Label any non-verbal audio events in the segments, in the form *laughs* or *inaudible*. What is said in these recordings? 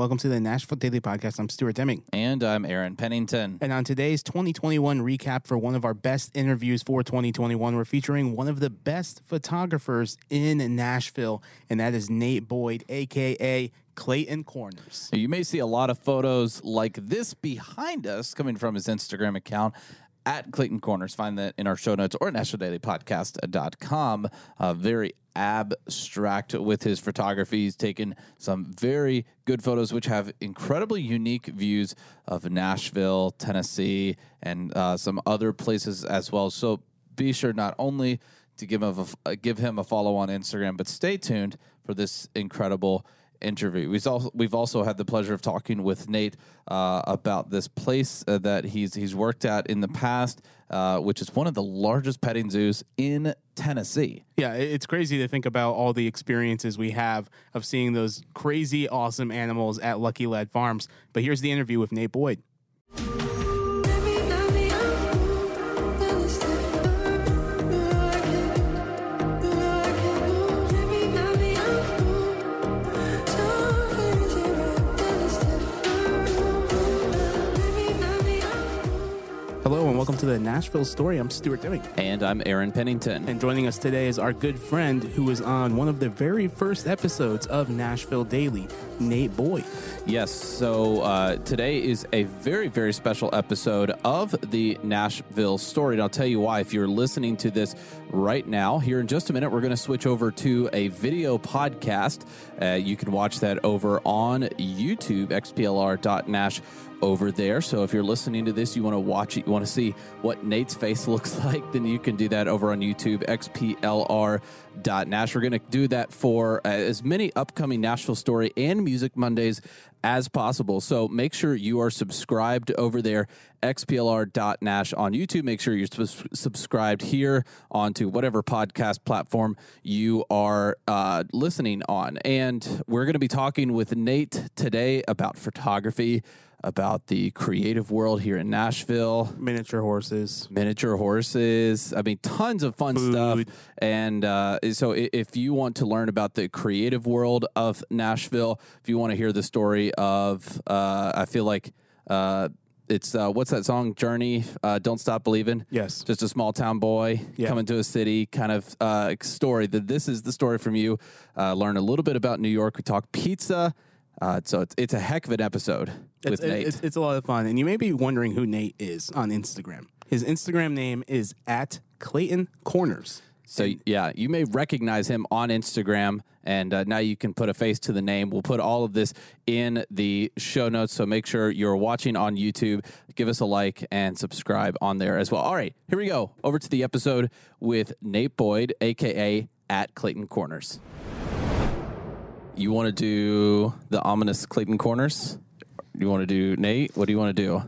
welcome to the Nashville Daily Podcast. I'm Stuart Deming. And I'm Aaron Pennington. And on today's 2021 recap for one of our best interviews for 2021, we're featuring one of the best photographers in Nashville, and that is Nate Boyd, aka Clayton Corners. You may see a lot of photos like this behind us coming from his Instagram account at Clayton Corners. Find that in our show notes or nashvilledailypodcast.com. Uh, very abstract with his photography. He's taken some very good photos, which have incredibly unique views of Nashville, Tennessee, and uh, some other places as well. So be sure not only to give him a, give him a follow on Instagram, but stay tuned for this incredible interview. We've also, we've also had the pleasure of talking with Nate uh, about this place uh, that he's he's worked at in the past, uh, which is one of the largest petting zoos in Tennessee. Yeah, it's crazy to think about all the experiences we have of seeing those crazy, awesome animals at Lucky Ladd Farms. But here's the interview with Nate Boyd. Hello and welcome to the Nashville Story. I'm Stuart Deming. And I'm Aaron Pennington. And joining us today is our good friend who was on one of the very first episodes of Nashville Daily, Nate Boyd. Yes, so uh, today is a very, very special episode of the Nashville Story. And I'll tell you why. If you're listening to this right now, here in just a minute, we're going to switch over to a video podcast. Uh, you can watch that over on YouTube, xplr.nash over there. So if you're listening to this, you want to watch it, you want to see what Nate's face *laughs* looks like, then you can do that over on YouTube, xplr.nash. We're going to do that for uh, as many upcoming Nashville Story and Music Mondays as possible. So make sure you are subscribed over there, xplr.nash on YouTube. Make sure you're subscribed here onto whatever podcast platform you are uh, listening on. And we're going to be talking with Nate today about photography about the creative world here in Nashville. Miniature horses. Miniature horses. I mean, tons of fun Food. stuff. And uh, so, if you want to learn about the creative world of Nashville, if you want to hear the story of, uh, I feel like, uh, it's uh, what's that song? Journey, uh, "Don't Stop Believing." Yes, just a small town boy yeah. coming to a city, kind of uh, story. That this is the story from you. Uh, learn a little bit about New York. We talk pizza. Uh, so it's it's a heck of an episode with it's, Nate. It's, it's a lot of fun, and you may be wondering who Nate is on Instagram. His Instagram name is at Clayton Corners. So yeah, you may recognize him on Instagram, and uh, now you can put a face to the name. We'll put all of this in the show notes, so make sure you're watching on YouTube. Give us a like and subscribe on there as well. All right, here we go. Over to the episode with Nate Boyd, aka at Clayton Corners. You want to do the ominous Clayton Corners? You want to do Nate? What do you want to do?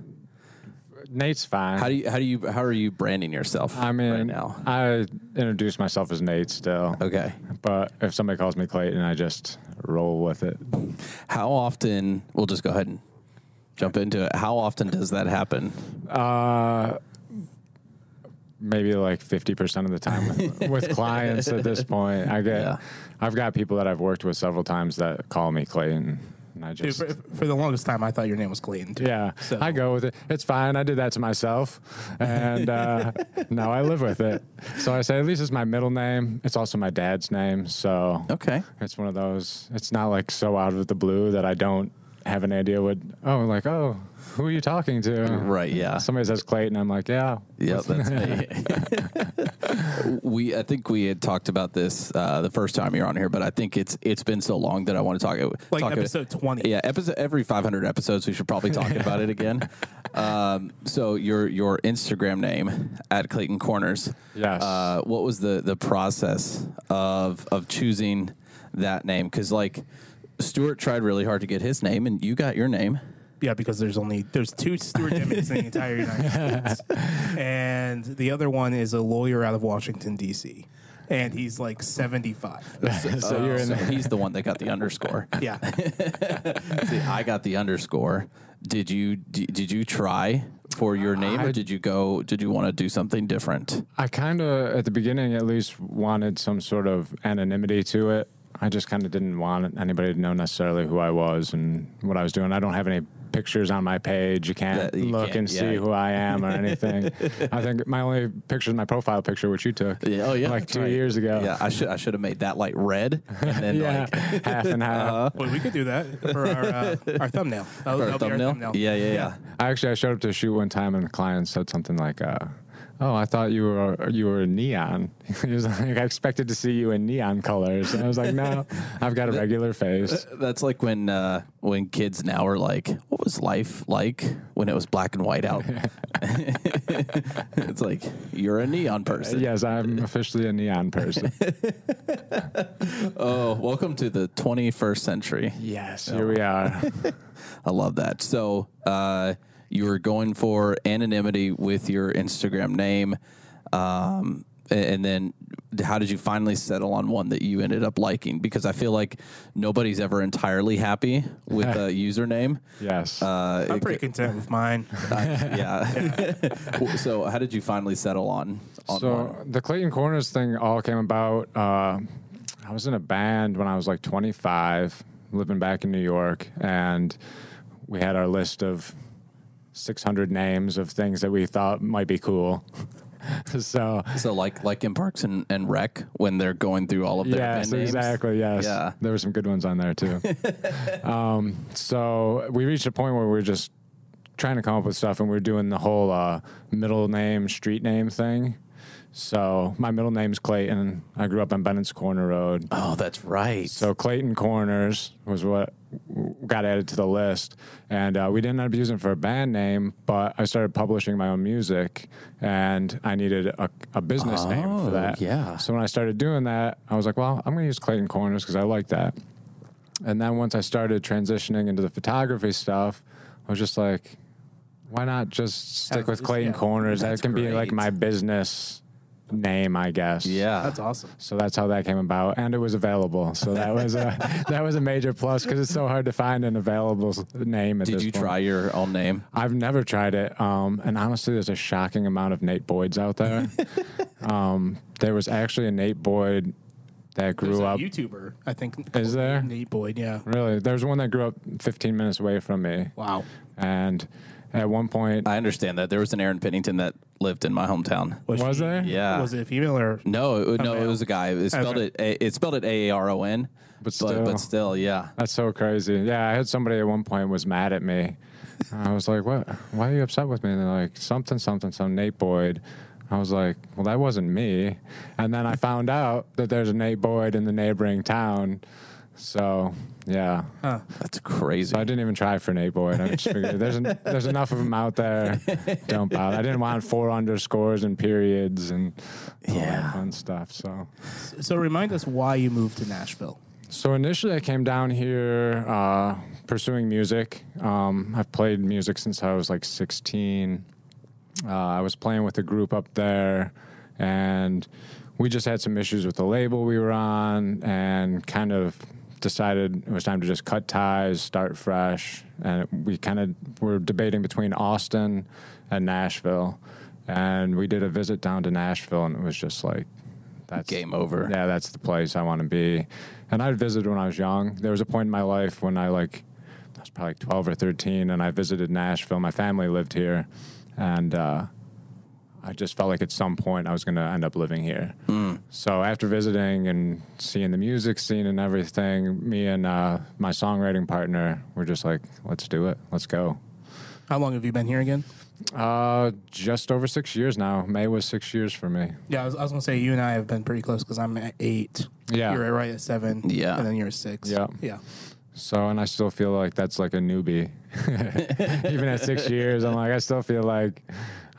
Nate's fine. How do you how do you how are you branding yourself? I mean, right now I introduce myself as Nate still. Okay, but if somebody calls me Clayton, I just roll with it. How often? We'll just go ahead and jump into it. How often does that happen? Uh, maybe like 50% of the time with, with clients at this point. I get, yeah. I've got people that I've worked with several times that call me Clayton. And I just, Dude, for, for, the longest time, I thought your name was Clayton too. Yeah. So. I go with it. It's fine. I did that to myself. And uh, *laughs* now I live with it. So I say, at least it's my middle name. It's also my dad's name. So okay. It's one of those, it's not like so out of the blue that I don't have an idea what, oh, like, oh, who are you talking to? Right. Yeah. Somebody says Clayton. I'm like, yeah. Yeah, that's me. *laughs* we, I think we had talked about this uh, the first time you're on here, but I think it's it's been so long that I want to talk. About. Like talk episode about, twenty. Yeah, episode every 500 episodes, we should probably talk about it again. *laughs* Um, so your your Instagram name at Clayton Corners. Yes. Uh, what was the the process of of choosing that name? Because like. Stuart tried really hard to get his name, and you got your name. Yeah, because there's only there's two Stuart Demings in the entire United *laughs* States, and the other one is a lawyer out of Washington D.C. And he's like 75. *laughs* so, *laughs* so you're in so he's the one that got the underscore. Yeah. See, I got the underscore. Did you did you try for your name, I, or did you go? Did you want to do something different? I kind of, at the beginning, at least, wanted some sort of anonymity to it. I just kind of didn't want anybody to know necessarily who I was and what I was doing. I don't have any pictures on my page. You can't Yeah, you look can't, and see yeah. who I am or anything. *laughs* I think my only picture is my profile picture, which you took. Yeah, oh yeah, like two right. years ago. Yeah, I should I should have made that light red and then *laughs* yeah, like *laughs* half and half. Well, we could do that for our uh, our thumbnail. That'll, for that'll be our thumbnail. thumbnail. Yeah, yeah, yeah. Actually, I showed up to a shoot one time, and the client said something like, uh, "Oh, I thought you were you were neon." *laughs* he was like, "I expected to see you in neon colors." And I was like, "No, *laughs* I've got a regular face." That's like when uh, when kids now are like, "What was life like when it was black and white out?" *laughs* it's like you're a neon person. Yes, I'm officially a neon person. Oh, welcome to the 21st century. yes, here we are. I love that. So uh, you were going for anonymity with your Instagram name, um, and then how did you finally settle on one that you ended up liking? Because I feel like nobody's ever entirely happy with a *laughs* username. Yes. Uh, I'm it- pretty content with mine. *laughs* yeah. *laughs* so how did you finally settle on on so one? the Clayton Corners thing all came about. Uh, I was in a band when I was like 25, living back in New York, and we had our list of 600 names of things that we thought might be cool. *laughs* so So like like in Parks and, and Rec when they're going through all of their yes, names. exactly. Yes, Yeah. there were some good ones on there too. *laughs* um, so we reached a point where we are just trying to come up with stuff, and we are doing the whole uh, middle name, street name thing. So my middle name's Clayton. I grew up on Bennett's Corner Road. Oh, that's right. So Clayton Corners was what got added to the list, and uh, we didn't end up using it for a band name. But I started publishing my own music, and I needed a, a business name Oh, for that. yeah. So when I started doing that, I was like, well, I'm going to use Clayton Corners because I like that. And then once I started transitioning into the photography stuff, I was just like, why not just stick Have- with Clayton yeah. Corners? That's that can be like my business name, I guess. yeah. That's awesome. So that's how that came about, and it was available. So that was a *laughs* that was a major plus because it's so hard to find an available name. At Did this you point. try your own name? I've never tried it, um, and honestly, there's a shocking amount of Nate Boyds out there. *laughs* um, there was actually a Nate Boyd that grew a up. YouTuber, I think. Is there? Nate Boyd, yeah. Really, there's one that grew up 15 minutes away from me, Wow. and at one point, I understand that there was an Aaron Pennington that lived in my hometown. Was she- there? Yeah. Was it a female or? No, it, no, it was a guy. It spelled Okay. it. It spelled it A A R O N. But but, still. but still, yeah. That's so crazy. Yeah, I had somebody at one point was mad at me. I was like, "What? Why are you upset with me?" And they're like, "Something, something, some Nate Boyd." I was like, "Well, that wasn't me." And then I found out that there's a Nate Boyd in the neighboring town. So yeah, Huh. That's crazy. so I didn't even try for Nate Boyd. I just figured there's en- *laughs* there's enough of them out there. Don't *laughs* bother. I didn't want four underscores and periods and all Yeah. that fun stuff. So. So remind us why you moved to Nashville. So initially, I came down here uh, pursuing music. Um, I've played music since I was like 16. Uh, I was playing with a group up there, and we just had some issues with the label we were on, and kind of decided it was time to just cut ties, start fresh. And we kind of were debating between Austin and Nashville, and we did a visit down to Nashville, and it was just like that's Game over. yeah, that's the place I want to be. And I visited when I was young. There was a point in my life when I like I was probably like 12 or 13 and I visited Nashville. My family lived here and uh, I just felt like at some point I was going to end up living here. So after visiting and seeing the music scene and everything, me and uh, my songwriting partner were just like, let's do it. Let's go. How long have you been here again? Uh, just over six years now. May was six years for me. Yeah, I was, I was gonna say you and I have been pretty close because I'm at eight. Yeah. you're right at seven. Yeah. and then you're at six. Yeah. yeah. So, and I still feel like that's like a newbie. *laughs* Even at six years, I'm like, I still feel like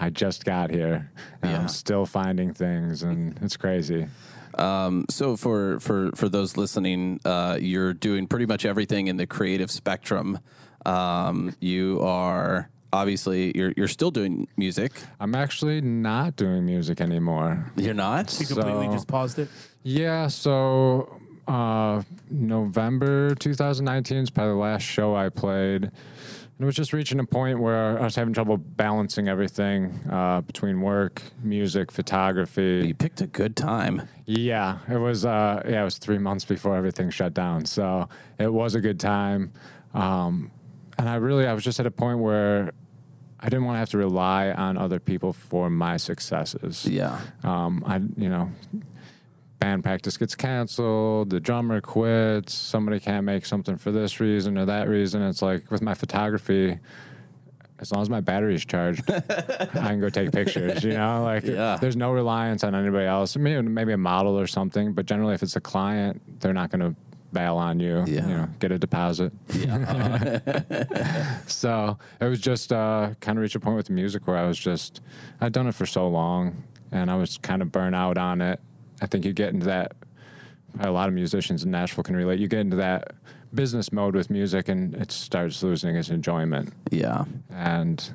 I just got here and Yeah. I'm still finding things, and it's crazy. Um, so for for for those listening, uh, you're doing pretty much everything in the creative spectrum. Um, you are obviously you're you're still doing music. I'm actually not doing music anymore. You're not. You completely So- just paused it. Yeah, so uh, November 2019 is probably the last show I played. It was just reaching a point where I was having trouble balancing everything uh, between work, music, photography. You picked a good time. Yeah, it was. Uh, yeah, it was three months before everything shut down, so it was a good time. Um, and I really, I was just at a point where I didn't want to have to rely on other people for my successes. Yeah. Um, I, you know, band practice gets canceled, the drummer quits, somebody can't make something for this reason or that reason. It's like with my photography, as long as my battery's charged, I can go take pictures. You know, *laughs* like Yeah. there's no reliance on anybody else. Maybe maybe a model or something, but generally, if it's a client, they're not going to bail on you. Yeah. You know, get a deposit. Yeah. *laughs* So it was just uh, kind of reached a point with the music where I was just, I'd done it for so long and I was kind of burnt out on it. I think you get into that, a lot of musicians in Nashville can relate. You get into that business mode with music and it starts losing its enjoyment. yeah. And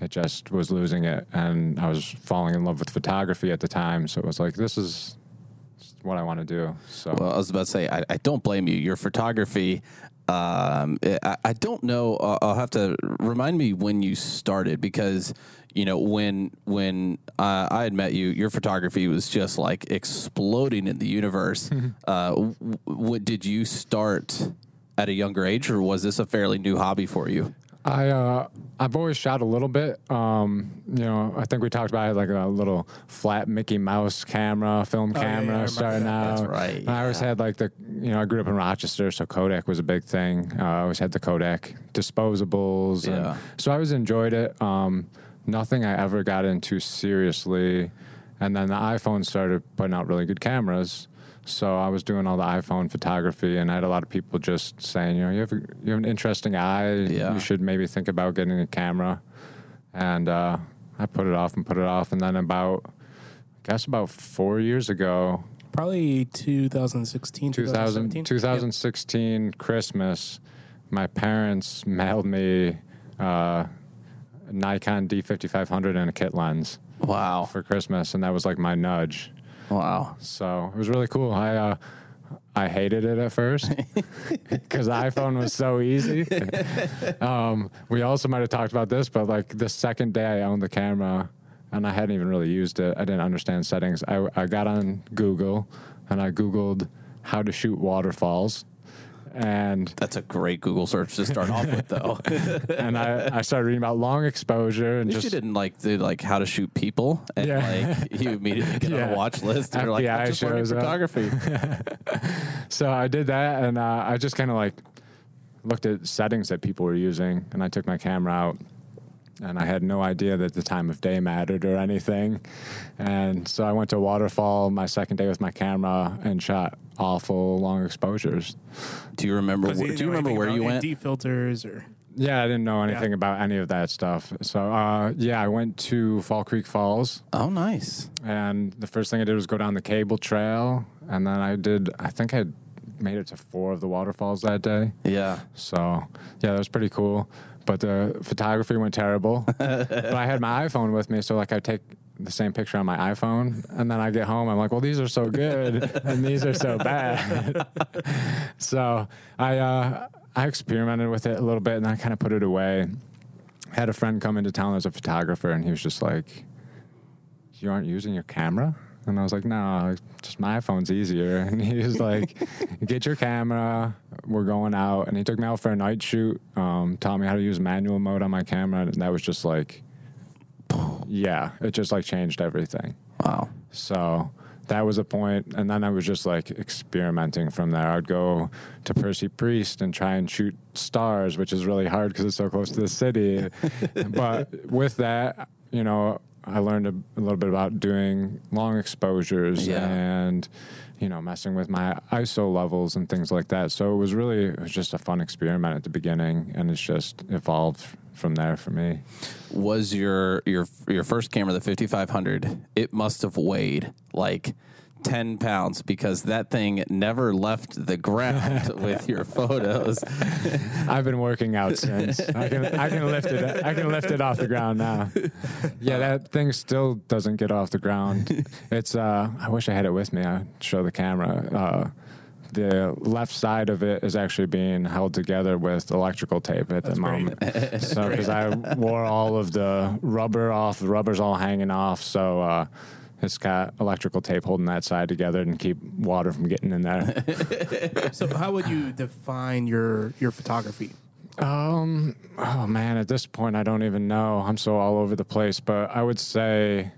it just was losing it. And I was falling in love with photography at the time. So it was like, this is what I want to do. So Well, I was about to say, I, I don't blame you. Your photography, um, I, I don't know. I'll, I'll have to remind me when you started because you know when when uh, I had met you, your photography was just like exploding in the universe. *laughs* uh, w- w- did you start at a younger age, or was this a fairly new hobby for you? I uh, I've always shot a little bit. Um, you know, I think we talked about it like a little flat Mickey Mouse camera, film Oh, yeah, yeah, camera, starting that. out. That's right, And I always had like the you know I grew up in Rochester, so Kodak was a big thing. Uh, I always had the Kodak disposables, and Yeah. so I always enjoyed it. Um, nothing I ever got into seriously, and then the iPhone started putting out really good cameras. So I was doing all the iPhone photography, and I had a lot of people just saying, you know, you have a, you have an interesting eye. Yeah. You should maybe think about getting a camera. And uh, I put it off and put it off, and then about, I guess about four years ago, Probably 2016, 2000, 2017. 2016 Christmas, my parents mailed me uh, a Nikon D5500 and a kit lens Wow! for Christmas, and that was like my nudge. Wow! So it was really cool. I uh, I hated it at first *laughs* because the iPhone was so easy. *laughs* um, we also might have talked about this, but like the second day I owned the camera and I hadn't even really used it, I didn't understand settings. I, I got on Google and I Googled how to shoot waterfalls. And That's a great Google search to start off with, though. *laughs* *laughs* and I, I started reading about long exposure and least you just didn't like do like how to shoot people, and Yeah. like you *laughs* immediately get on a watch list. And you're like, just shows photography. So I did that, and uh, I just kind of like looked at settings that people were using, and I took my camera out, and I had no idea that the time of day mattered or anything. And so I went to waterfall my second day with my camera and shot awful long exposures. do you remember? Was Where, he do you remember where you went? ND filters or Yeah, I didn't know anything Yeah. about any of that stuff. So uh, yeah, I went to Fall Creek Falls. Oh, nice. And the first thing I did was go down the cable trail, and then I did. I think I made it to four of the waterfalls that day. Yeah. So yeah, that was pretty cool. But the photography went terrible. *laughs* but I had my iPhone with me, so like I take the same picture on my iPhone, and then I get home, I'm like, well, these are so good, and these are so bad. *laughs* so I uh, I experimented with it a little bit, and I kind of put it away. Had a friend come into town as a photographer, and he was just like, "You aren't using your camera." And I was like, no, just my iPhone's easier. *laughs* And he was like, get your camera. We're going out. And he took me out for a night shoot, um, taught me how to use manual mode on my camera. And that was just like, yeah, it just like changed everything. Wow. So that was a point, and then I was just like experimenting from there. I'd go to Percy Priest and try and shoot stars, which is really hard because it's so close to the city. *laughs* but with that, you know, I learned a, a little bit about doing long exposures Yeah. and you know messing with my ISO levels and things like that. So it was really it was just a fun experiment at the beginning, and it's just evolved from there for me. Was your your your first camera the 5500? It must have weighed like 10 pounds because that thing never left the ground *laughs* with your photos. I've been working out since. I can I can lift it. I can lift it off the ground now. Yeah, that thing still doesn't get off the ground. It's uh I wish I had it with me. I'd show the camera. Uh the left side of it is actually being held together with electrical tape at That's the moment. *laughs* so because I wore all of the rubber off, the rubber's all hanging off, so uh, it's got electrical tape holding that side together and keep water from getting in there. *laughs* So, how would you define your your photography? Um, oh man, at this point, I don't even know. I'm so all over the place, but I would say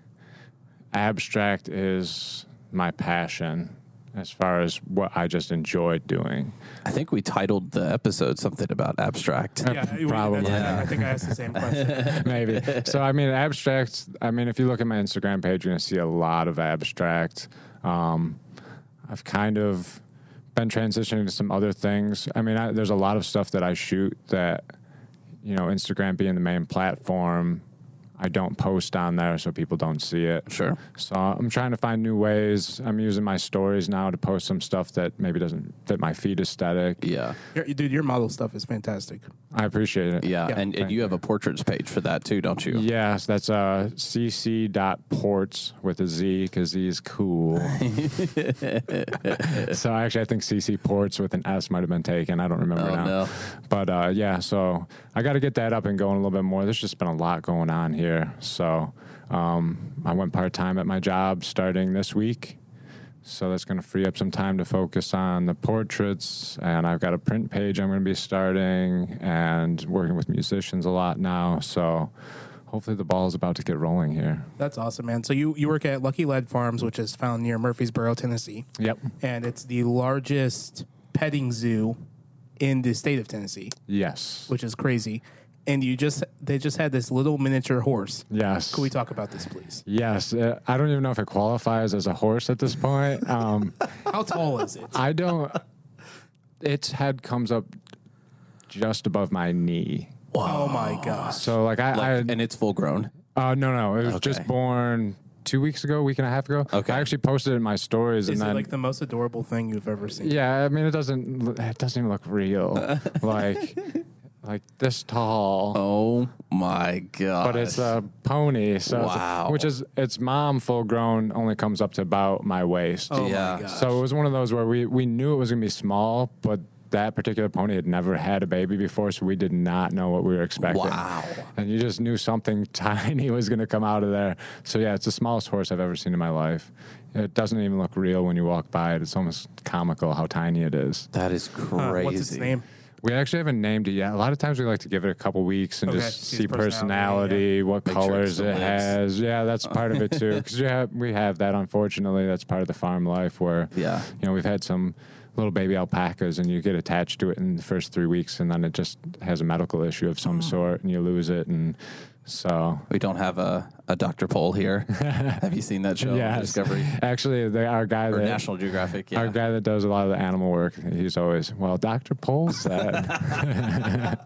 abstract is my passion as far as what I just enjoyed doing. I think we titled the episode something about abstract. Yeah, we- Probably. that's- I think I asked the same question. *laughs* Maybe. So, I mean, abstract, I mean, if you look at my Instagram page, you're going to see a lot of abstract. Um, I've kind of been transitioning to some other things. I mean, I, there's a lot of stuff that I shoot that, you know, Instagram being the main platform, I don't post on there so people don't see it. Sure. So I'm trying to find new ways. I'm using my stories now to post some stuff that maybe doesn't fit my feed aesthetic. Yeah. Your- dude, your model stuff is fantastic. I appreciate it. Yeah. Yeah. And, and you have a portraits page for that too, don't you? Yes, that's uh, cc.portz with a Z because Z is cool. *laughs* so actually, I think CC ports with an S might have been taken. I don't remember Oh, now. no. But uh, yeah, so I got to get that up and going a little bit more. There's just been a lot going on here. So um, I went part time at my job starting this week. So that's going to free up some time to focus on the portraits. And I've got a print page I'm going to be starting and working with musicians a lot now. So hopefully the ball is about to get rolling here. That's awesome, man. So you you work at Lucky Ladd Farms, which is found near Murfreesboro, Tennessee, Yep. and it's the largest petting zoo in the state of Tennessee, Yes. which is crazy. And you just they just had this little miniature horse. Yes. Can we talk about this, please? Yes. Uh, I don't even know if it qualifies as a horse at this point. Um, *laughs* How tall is it? I don't. Its head comes up just above my knee. Oh my gosh! So like I, Like, I and it's full grown. uh, no no it was Okay. just born two weeks ago, week and a half ago. Okay. I actually posted it in my stories Is and it then like the most adorable thing you've ever seen? yeah, I mean it doesn't l- it doesn't even look real *laughs* like like this tall. Oh my god! But it's a pony, so it's a- which is its mom full grown only comes up to about my waist. Oh Yeah. my gosh! So it was one of those where we, we knew it was going to be small, but that particular pony had never had a baby before, so we did not know what we were expecting. Wow. And you just knew something *laughs* tiny was going to come out of there. So yeah, it's the smallest horse I've ever seen in my life. It doesn't even look real when you walk by it. It's almost comical how tiny it is. that is Huh, crazy. what's its name? We actually haven't named it yet. A lot of times we like to give it a couple weeks and Okay, just see see personality, personality, what Make sure it colors still it has. Yeah, that's *laughs* part of it too. Because have, we have that, unfortunately. That's part of the farm life where, Yeah. you know, we've had some little baby alpacas and you get attached to it in the first three weeks and then it just has a medical issue of Oh. some hmm. sort and you lose it. And so, We don't have a, a Dr. Pol here. *laughs* have you seen that show? yeah. Discovery Actually, they, our guy or that. National Geographic. Our guy that does a lot of the animal work, he's always, well, Dr. Pol said. *laughs* I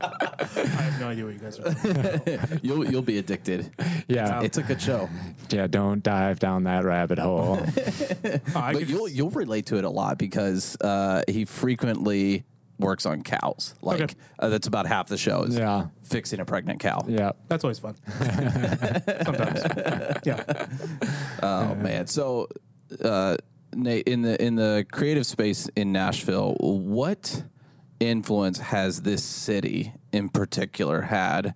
have no idea what you guys are. Talking about. *laughs* you'll you'll be addicted. yeah. It's a good show, Yeah, don't dive down that rabbit hole. Oh, but you'll you'll relate to it a lot because uh, he frequently works on cows. Like Okay. uh, that's about half the show is Yeah. fixing a pregnant cow. yeah. That's always fun. *laughs* Sometimes. Yeah. Oh man. So uh, Nate, in the in the creative space in Nashville, what influence has this city in particular had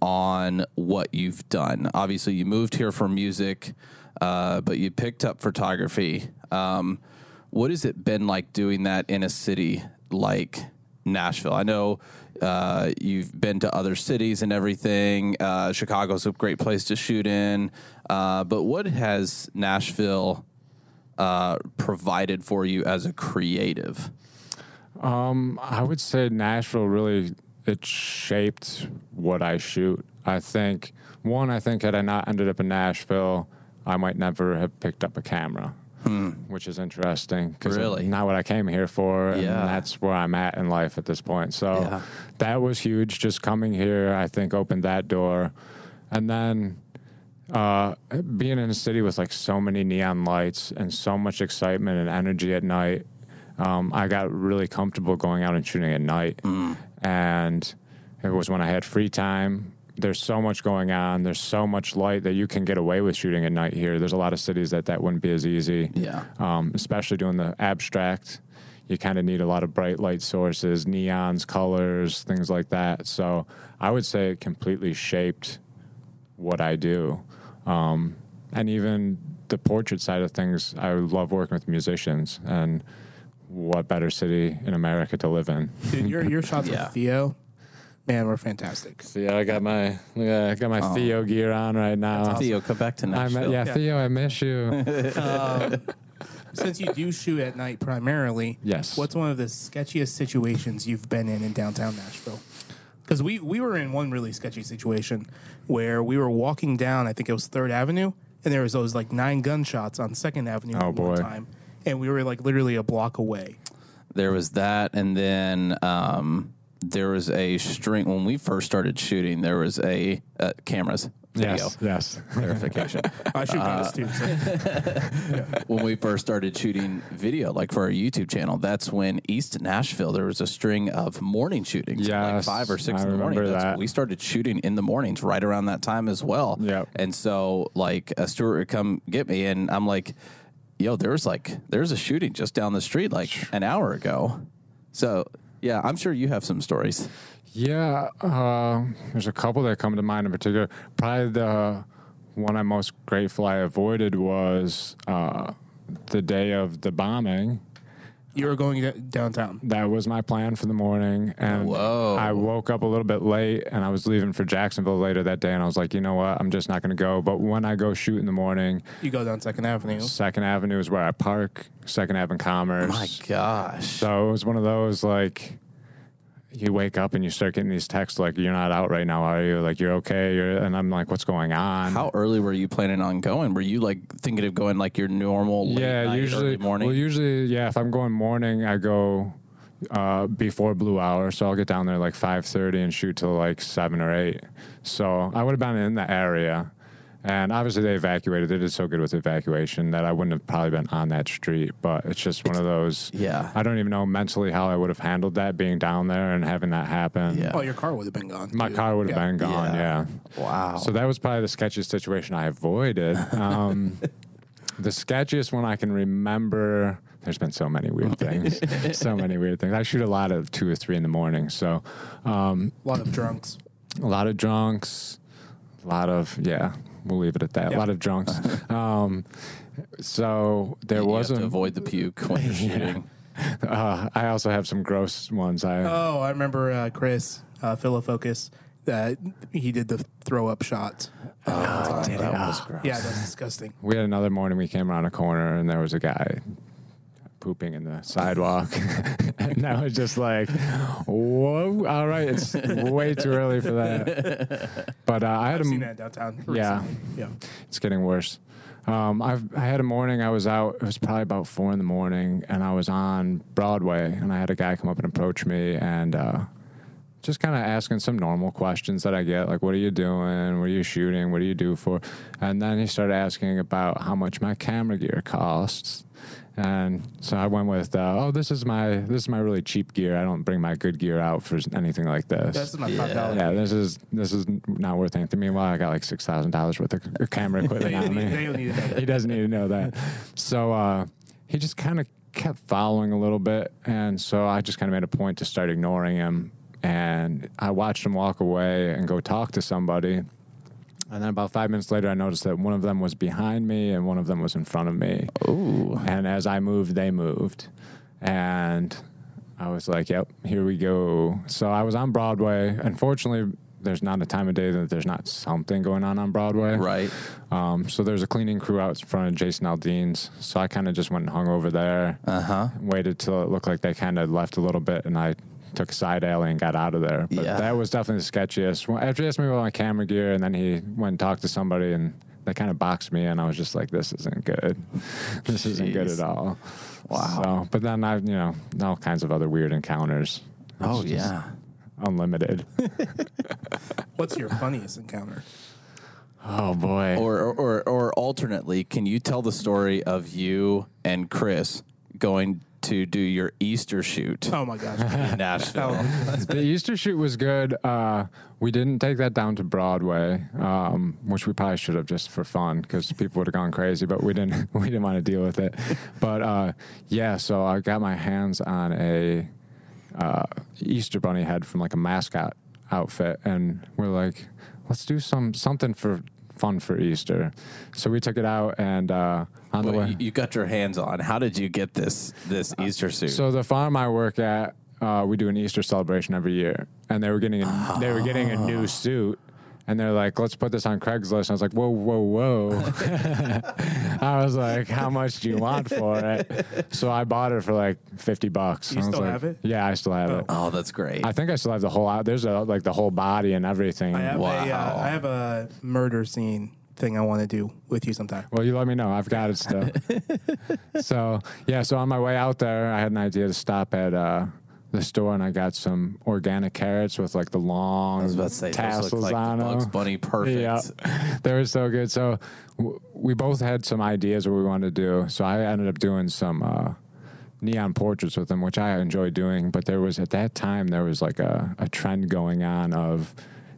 on what you've done? Obviously, you moved here for music, uh, but you picked up photography. Um, what has it been like doing that in a city like Nashville? I know uh, you've been to other cities and everything. Uh, Chicago's a great place to shoot in. Uh, but what has Nashville uh, provided for you as a creative? Um, I would say Nashville really it shaped what I shoot. I think one, I think had I not ended up in Nashville, I might never have picked up a camera. Which is interesting because Hmm. Really? not what I came here for, and Yeah. that's where I'm at in life at this point. So Yeah. that was huge. Just coming here, I think, opened that door, and then uh, being in a city with like so many neon lights and so much excitement and energy at night, um, I got really comfortable going out and shooting at night. And it was when I had free time. There's so much going on. There's so much light that you can get away with shooting at night here. There's a lot of cities that that wouldn't be as easy. Yeah. Um, especially doing the abstract. you kind of need a lot of bright light sources, neons, colors, things like that. So I would say it completely shaped what I do. Um, and even the portrait side of things, I love working with musicians. And what better city in America to live in? Dude, your your shots Yeah. with Theo, man, we're fantastic. So yeah, I got my yeah, I got my Theo gear on right now. Theo, come back to I Nashville. mi- yeah, Theo, I miss you. *laughs* Um, since you do shoot at night primarily, Yes. What's one of the sketchiest situations you've been in in downtown Nashville? Because we we were in one really sketchy situation where we were walking down, I think it was Third Avenue, and there was those like nine gunshots on Second Avenue Oh, at boy. one time, and we were like literally a block away. There was that, and then um, there was a string. When we first started shooting, there was a uh, cameras video yes, yes. Clarification. *laughs* I shoot Uh, too. So. *laughs* when we first started shooting video, like for our YouTube channel, that's when East Nashville there was a string of morning shootings, like five or six I in the morning. that. We started shooting in the mornings right around that time as well. Yep. And so, like, a Stuart would come get me, and I'm like, "Yo, there was like there's a shooting just down the street like an hour ago." So, yeah, I'm sure you have some stories. Yeah, uh, there's a couple that come to mind in particular. Probably the one I'm most grateful I avoided was uh, the day of the bombing. You were going d- downtown. That was my plan for the morning, and Whoa. I woke up a little bit late, and I was leaving for Jacksonville later that day, and I was like, you know what, I'm just not going to go. But when I go shoot in the morning, You go down Second Avenue. Second Avenue is where I park. Second Avenue Commerce. My gosh. So it was one of those like you wake up and you start getting these texts like you're not out right now, are you? Like you're okay. You're, and I'm like, what's going on? How early were you planning on going? Were you like thinking of going like your normal yeah, night, usually morning? Well, usually, yeah. If I'm going morning, I go uh, before blue hour, so I'll get down there like five thirty and shoot till like seven or eight. So I would have been in the area, and obviously they evacuated. They did so good with evacuation that I wouldn't have probably been on that street. But it's just one of those. Yeah. I don't even know mentally how I would have handled that being down there and having that happen. Yeah. Oh, your car would have been gone. My too. car would have Yeah. been gone, Yeah. yeah. Wow. So that was probably the sketchiest situation I avoided. *laughs* Um, the sketchiest one I can remember. There's been so many weird *laughs* things, so many weird things. I shoot a lot of two or three in the morning, so um, A lot of drunks. a lot of drunks, a lot of yeah. We'll leave it at that. A lot of drunks. *laughs* um, so there you was have a. to avoid the puke when you're *laughs* shooting. Uh, I also have some gross ones. I Oh, I remember uh, Chris uh, Philofocus that he did the throw up shot. Oh, that was gross. Yeah, that's disgusting. We had another morning we came around a corner and there was a guy pooping in the sidewalk. *laughs* and I was just like, whoa, all right, it's way too early for that. But uh, I had I've a, seen that downtown. Yeah. recently. yeah. it's getting worse. Um, I've, I had a morning, I was out, it was probably about four in the morning, and I was on Broadway, and I had a guy come up and approach me and uh, just kind of asking some normal questions that I get, like, what are you doing? What are you shooting? What do you do for? And then he started asking about how much my camera gear costs. And so I went with, uh, oh, this is my this is my really cheap gear. I don't bring my good gear out for anything like this. This is my dollar. Yeah, this is this is not worth anything. Meanwhile, I got like six thousand dollars worth of camera *laughs* equipment on me. they need to know that. *laughs* he doesn't need to know that. So uh, he just kind of kept following a little bit, and so I just kind of made a point to start ignoring him. And I watched him walk away and go talk to somebody. And then about five minutes later, I noticed that one of them was behind me and one of them was in front of me. Ooh. And as I moved, they moved. And I was like, yep, here we go. So I was on Broadway. Unfortunately, there's not a time of day that there's not something going on on Broadway. Right. Um, so there's a cleaning crew out in front of Jason Aldean's. So I kind of just went and hung over there, Uh huh. waited till it looked like they kind of left a little bit, and I took a side alley and got out of there. But Yeah. that was definitely the sketchiest. After he asked me about my camera gear, and then he went and talked to somebody, and they kind of boxed me, and I was just like, "This isn't good. *laughs* this isn't good at all." Wow. So, but then I've, you know, all kinds of other weird encounters. Oh yeah. unlimited. *laughs* What's your funniest encounter? oh boy. Or, or or or alternately, can you tell the story of you and Chris going to do your Easter shoot Oh my gosh. in *laughs* Nashville. *laughs* the Easter shoot was good. Uh, we didn't take that down to Broadway, um, which we probably should have just for fun because people would have gone crazy. But we didn't. *laughs* We didn't want to deal with it. But uh, yeah, so I got my hands on a uh, Easter bunny head from like a mascot outfit, and we're like, let's do some something for fun for Easter. So we took it out, and uh, on the way. you, got your hands on. How did you get this this Easter suit? So the farm I work at, uh, we do an Easter celebration every year, and they were getting a, they were getting a new suit, and they're like, "Let's put this on Craigslist." And I was like, "Whoa, whoa, whoa!" *laughs* *laughs* I was like, "How much do you want for it?" So I bought it for like fifty bucks. You still like- have it? Yeah, I still have it. oh, that's great. I think I still have the whole. There's a like the whole body and everything. I have a uh, I have a murder scene thing I want to do with you sometime. Well, you let me know. I've got it still. *laughs* so yeah, so on my way out there, I had an idea to stop at uh, the store, and I got some organic carrots with like the long I was about to say tassels like on the Bugs them. Bunny perfect. Yeah, *laughs* they were so good. So w- we both had some ideas what we wanted to do. So I ended up doing some uh, neon portraits with them, which I enjoy doing. But there was at that time there was like a, a trend going on of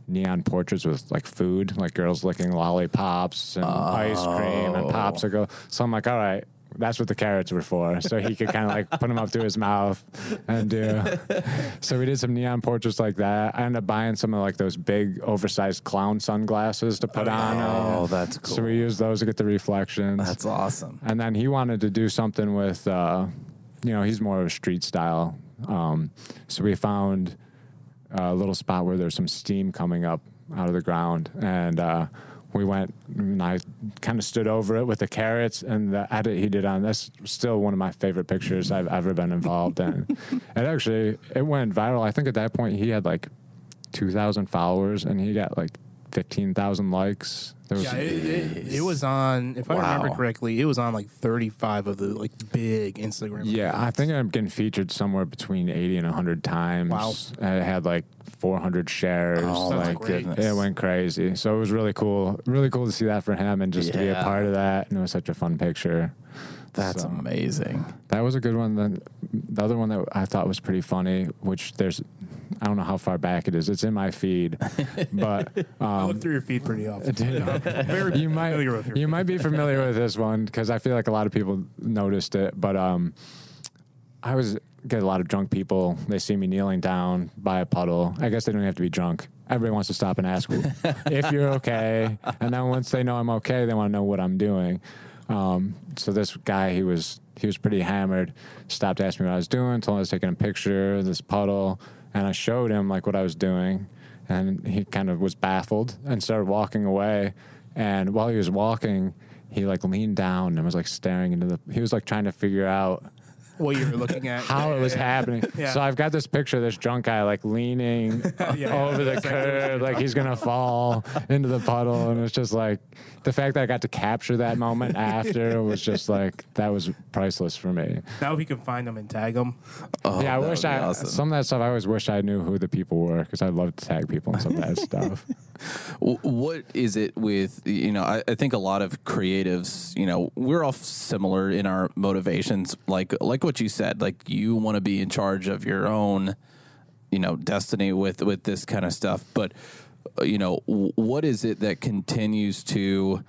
neon portraits with like food, like girls licking lollipops and ice cream and popsicle. So I'm like, all right. That's what the carrots were for. So he could kind of like put them up to his mouth and do. *laughs* So we did some neon portraits like that. I ended up buying some of like those big oversized clown sunglasses to put on. Oh, that's cool. So we used those to get the reflections. That's awesome. and then he wanted to do something with, uh, you know, he's more of a street style. Um, so we found a little spot where there's some steam coming up out of the ground. And uh, we went and I kind of stood over it with the carrots and the edit he did on this. Still one of my favorite pictures I've ever been involved in. *laughs* and actually it went viral. I think at that point he had like 2,000 followers and he got like 15,000 likes. There was Yeah, it, it, it was on. If I remember correctly, it was on like 35 of the like big Instagram. Yeah, I think I'm getting featured somewhere between 80 and 100 times. Wow. And It had like 400 shares. Oh, my like goodness. It went crazy. So it was really cool. Really cool to see that for him and just to be a part of that. And it was such a fun picture. That's So- amazing. That was a good one. Then the other one that I thought was pretty funny, which there's, I don't know how far back it is. It's in my feed, but *laughs* I um, look through your feed pretty often. *laughs* very you might familiar with your you might be familiar with this one because I feel like a lot of people noticed it. But um, I was get a lot of drunk people. They see me kneeling down by a puddle. I guess they don't have to be drunk. Everybody wants to stop and ask *laughs* if you're okay, and then once they know I'm okay, they want to know what I'm doing. Um, so this guy, he was he was pretty hammered. Stopped asking me what I was doing. Told me I was taking a picture of this puddle, and I showed him like what I was doing, and he kind of was baffled and started walking away. And while he was walking, he like leaned down and was like staring into the. He was like trying to figure out What you were looking at. how it was happening. *laughs* Yeah. So I've got this picture of this drunk guy like leaning *laughs* oh, Yeah. over the curb, like he's gonna fall into the puddle, and it's just like the fact that I got to capture that moment *laughs* after was just like that was priceless for me. Now if you can find them and tag them. Oh, yeah, I wish I awesome. some of that stuff. I always wish I knew who the people were because I'd love to tag people and some of that stuff. What is it with you know? I, I think a lot of creatives, you know, we're all similar in our motivations. Like like what you said, like you want to be in charge of your own, you know, destiny with with this kind of stuff. But uh, you know, what is it that continues to?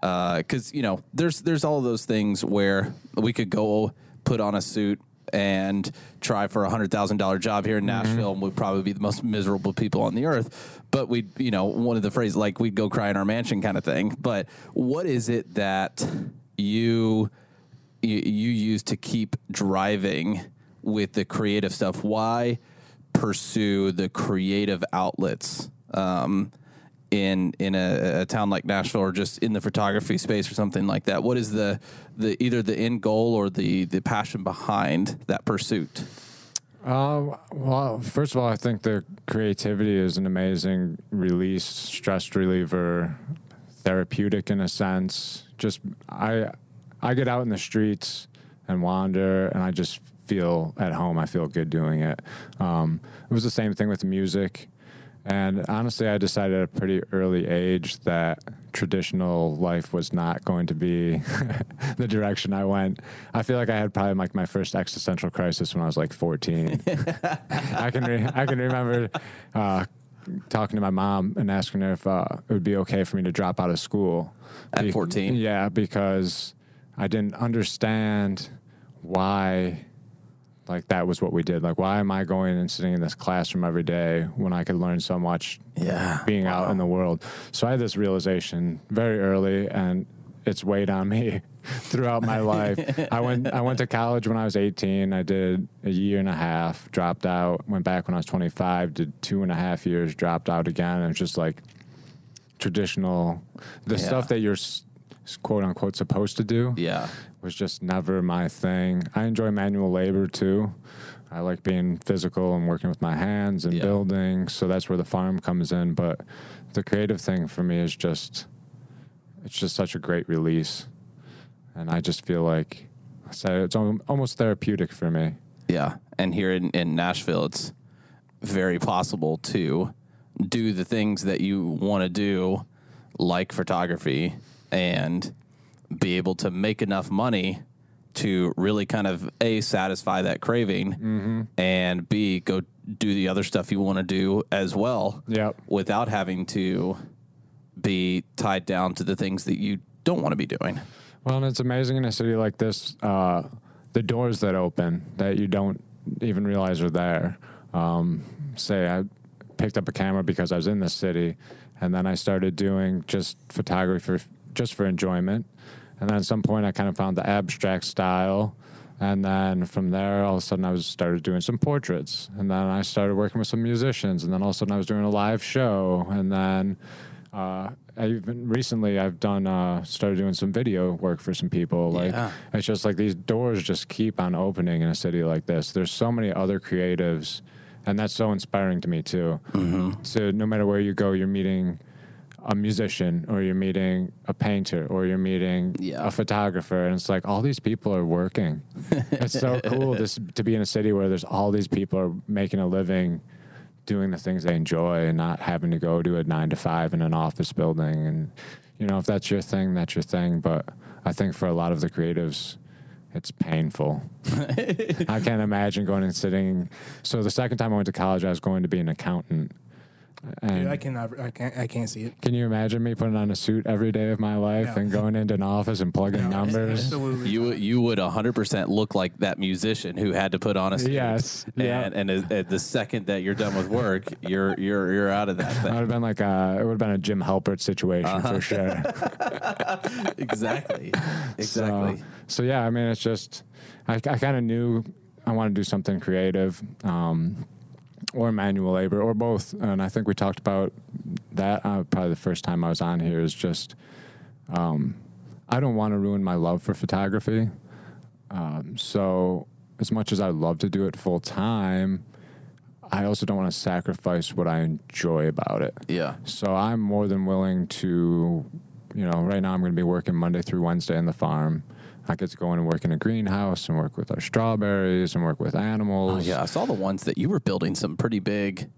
Uh Because you know, there's there's all those things where we could go put on a suit and try for a hundred thousand dollar job here in Nashville, and we'd probably be the most miserable people on the earth. But we, you know, one of the phrases like we'd go cry in our mansion kind of thing. But what is it that you you, use to keep driving with the creative stuff? Why pursue the creative outlets? Um, in in a, a town like Nashville or just in the photography space or something like that? What is the the either the end goal or the the passion behind that pursuit? Um, well, first of all, I think the creativity is an amazing release, stress reliever, therapeutic in a sense. Just I, I get out in the streets and wander, and I just feel at home. I feel good doing it. Um, it was the same thing with music. And honestly, I decided at a pretty early age that traditional life was not going to be *laughs* the direction I went. I feel like I had probably like my first existential crisis when I was like 14. *laughs* I can re- I can remember uh, talking to my mom and asking her if uh, it would be okay for me to drop out of school At 14? Yeah, because I didn't understand why like that was what we did. Like, why am I going and sitting in this classroom every day when I could learn so much Yeah. being out in the world? So I had this realization very early, and it's weighed on me *laughs* throughout my *laughs* life. I went I went to college when I was 18. I did a year and a half, dropped out, went back when I was 25, did two and a half years, dropped out again. And it's just like traditional, the Yeah. stuff that you're quote unquote supposed to do Yeah. was just never my thing. I enjoy manual labor too. I like being physical and working with my hands and Yeah. building. So that's where the farm comes in. But the creative thing for me is just, it's just such a great release. And I just feel like, said it's almost therapeutic for me. Yeah. And here in, in Nashville, it's very possible to do the things that you want to do, like photography, and be able to make enough money to really kind of A, satisfy that craving, and B, go do the other stuff you want to do as well Yep. without having to be tied down to the things that you don't want to be doing. Well, and it's amazing in a city like this, uh, the doors that open that you don't even realize are there. Um, say I picked up a camera because I was in the city, and then I started doing just photography for, just for enjoyment. And then at some point, I kind of found the abstract style. And then from there, all of a sudden, I was started doing some portraits, and then I started working with some musicians, and then all of a sudden, I was doing a live show, and then uh, I even recently I've done uh, started doing some video work for some people. Like Yeah. it's just like these doors just keep on opening in a city like this. There's so many other creatives, and that's so inspiring to me too. So no matter where you go, you're meeting a musician, or you're meeting a painter, or you're meeting Yeah. a photographer, and it's like all these people are working. it's so *laughs* cool this, to be in a city where there's all these people are making a living doing the things they enjoy and not having to go to a nine to five in an office building. And, you know, if that's your thing, that's your thing. But I think for a lot of the creatives, it's painful. *laughs* I can't imagine going and sitting. So the second time I went to college, I was going to be an accountant. And Dude, I cannot. I can't. I can't see it. can you imagine me putting on a suit every day of my life No. and going into an office and plugging No, numbers? Absolutely. You you would 100% look like that musician who had to put on a suit. Yes, yeah. And and as- at the second that you're done with work, you're you're you're out of that I would thing. have been like a, it would have been a Jim Halpert situation Uh-huh. for sure. *laughs* exactly. *laughs* So, Exactly. so yeah, I mean, it's just I, I kind of knew I wanted to do something creative, um, or manual labor, or both. And I think we talked about that uh, probably the first time I was on here. Is just um, I don't want to ruin my love for photography. Um, so as much as I'd love to do it full time, I also don't want to sacrifice what I enjoy about it. yeah. So I'm more than willing to, you know, right now I'm going to be working Monday through Wednesday in the farm. I get to go in and work in a greenhouse and work with our strawberries and work with animals. Oh yeah, I saw the ones that you were building some pretty big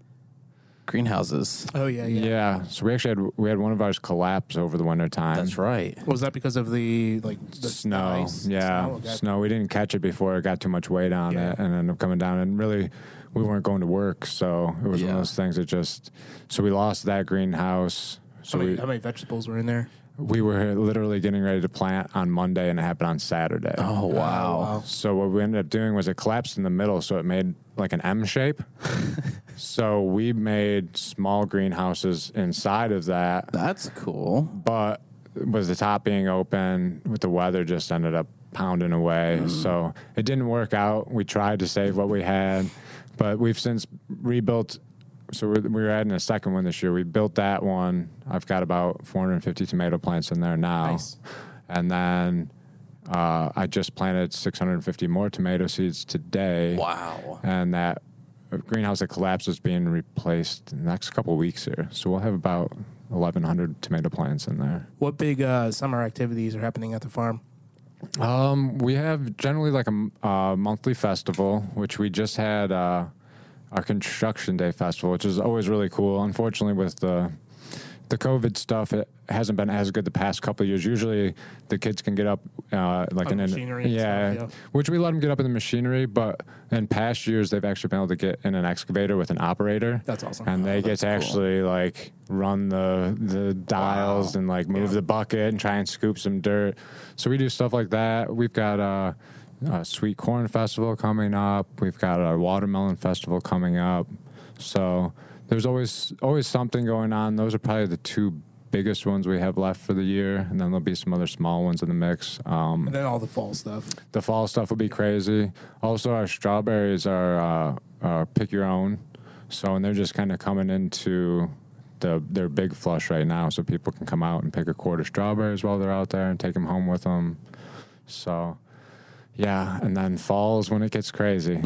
greenhouses. oh yeah, yeah. Yeah. So we actually had we had one of ours collapse over the winter time. That's right. Was that because of the like the Snow. ice? Yeah. Snow, okay. Snow. We didn't catch it before it got too much weight on Yeah. it and ended up coming down and really we weren't going to work, so it was one of those things that just so we lost that greenhouse. So How many, we, how many vegetables were in there? We were literally getting ready to plant on Monday and it happened on Saturday. Oh, oh wow. So what we ended up doing was it collapsed in the middle, so it made like an M shape. *laughs* so we made small greenhouses inside of that, That's cool. but with the top being open, with the weather just ended up pounding away. Mm-hmm. So it didn't work out. We tried to save what we had, but we've since rebuilt. So we're, we're adding a second one this year. We built that one. I've got about 450 tomato plants in there now, Nice. and then uh, I just planted 650 more tomato seeds today. Wow. And that greenhouse that collapsed is being replaced in the next couple of weeks here. So we'll have about 1,100 tomato plants in there. What big uh, summer activities are happening at the farm? Um, we have generally like a, uh, monthly festival, which we just had uh, our construction day festival, which is always really cool. Unfortunately, with the the COVID stuff, it hasn't been as good the past couple of years. Usually, the kids can get up uh, like in an machinery and yeah, stuff, yeah. which we let them get up in the machinery. But in past years, they've actually been able to get in an excavator with an operator. That's awesome. And they get to cool. actually like run the the dials Wow. and like move Yeah. the bucket and try and scoop some dirt. So we do stuff like that. We've got a, a sweet corn festival coming up. We've got a watermelon festival coming up. So there's always always something going on. Those are probably the two biggest ones we have left for the year, and then there'll be some other small ones in the mix. Um, And then all the fall stuff. the fall stuff will be crazy. Also, our strawberries are, uh, are pick your own, so and they're just kind of coming into the their big flush right now, so people can come out and pick a quart of strawberries while they're out there and take them home with them. So, yeah, and then falls when it gets crazy.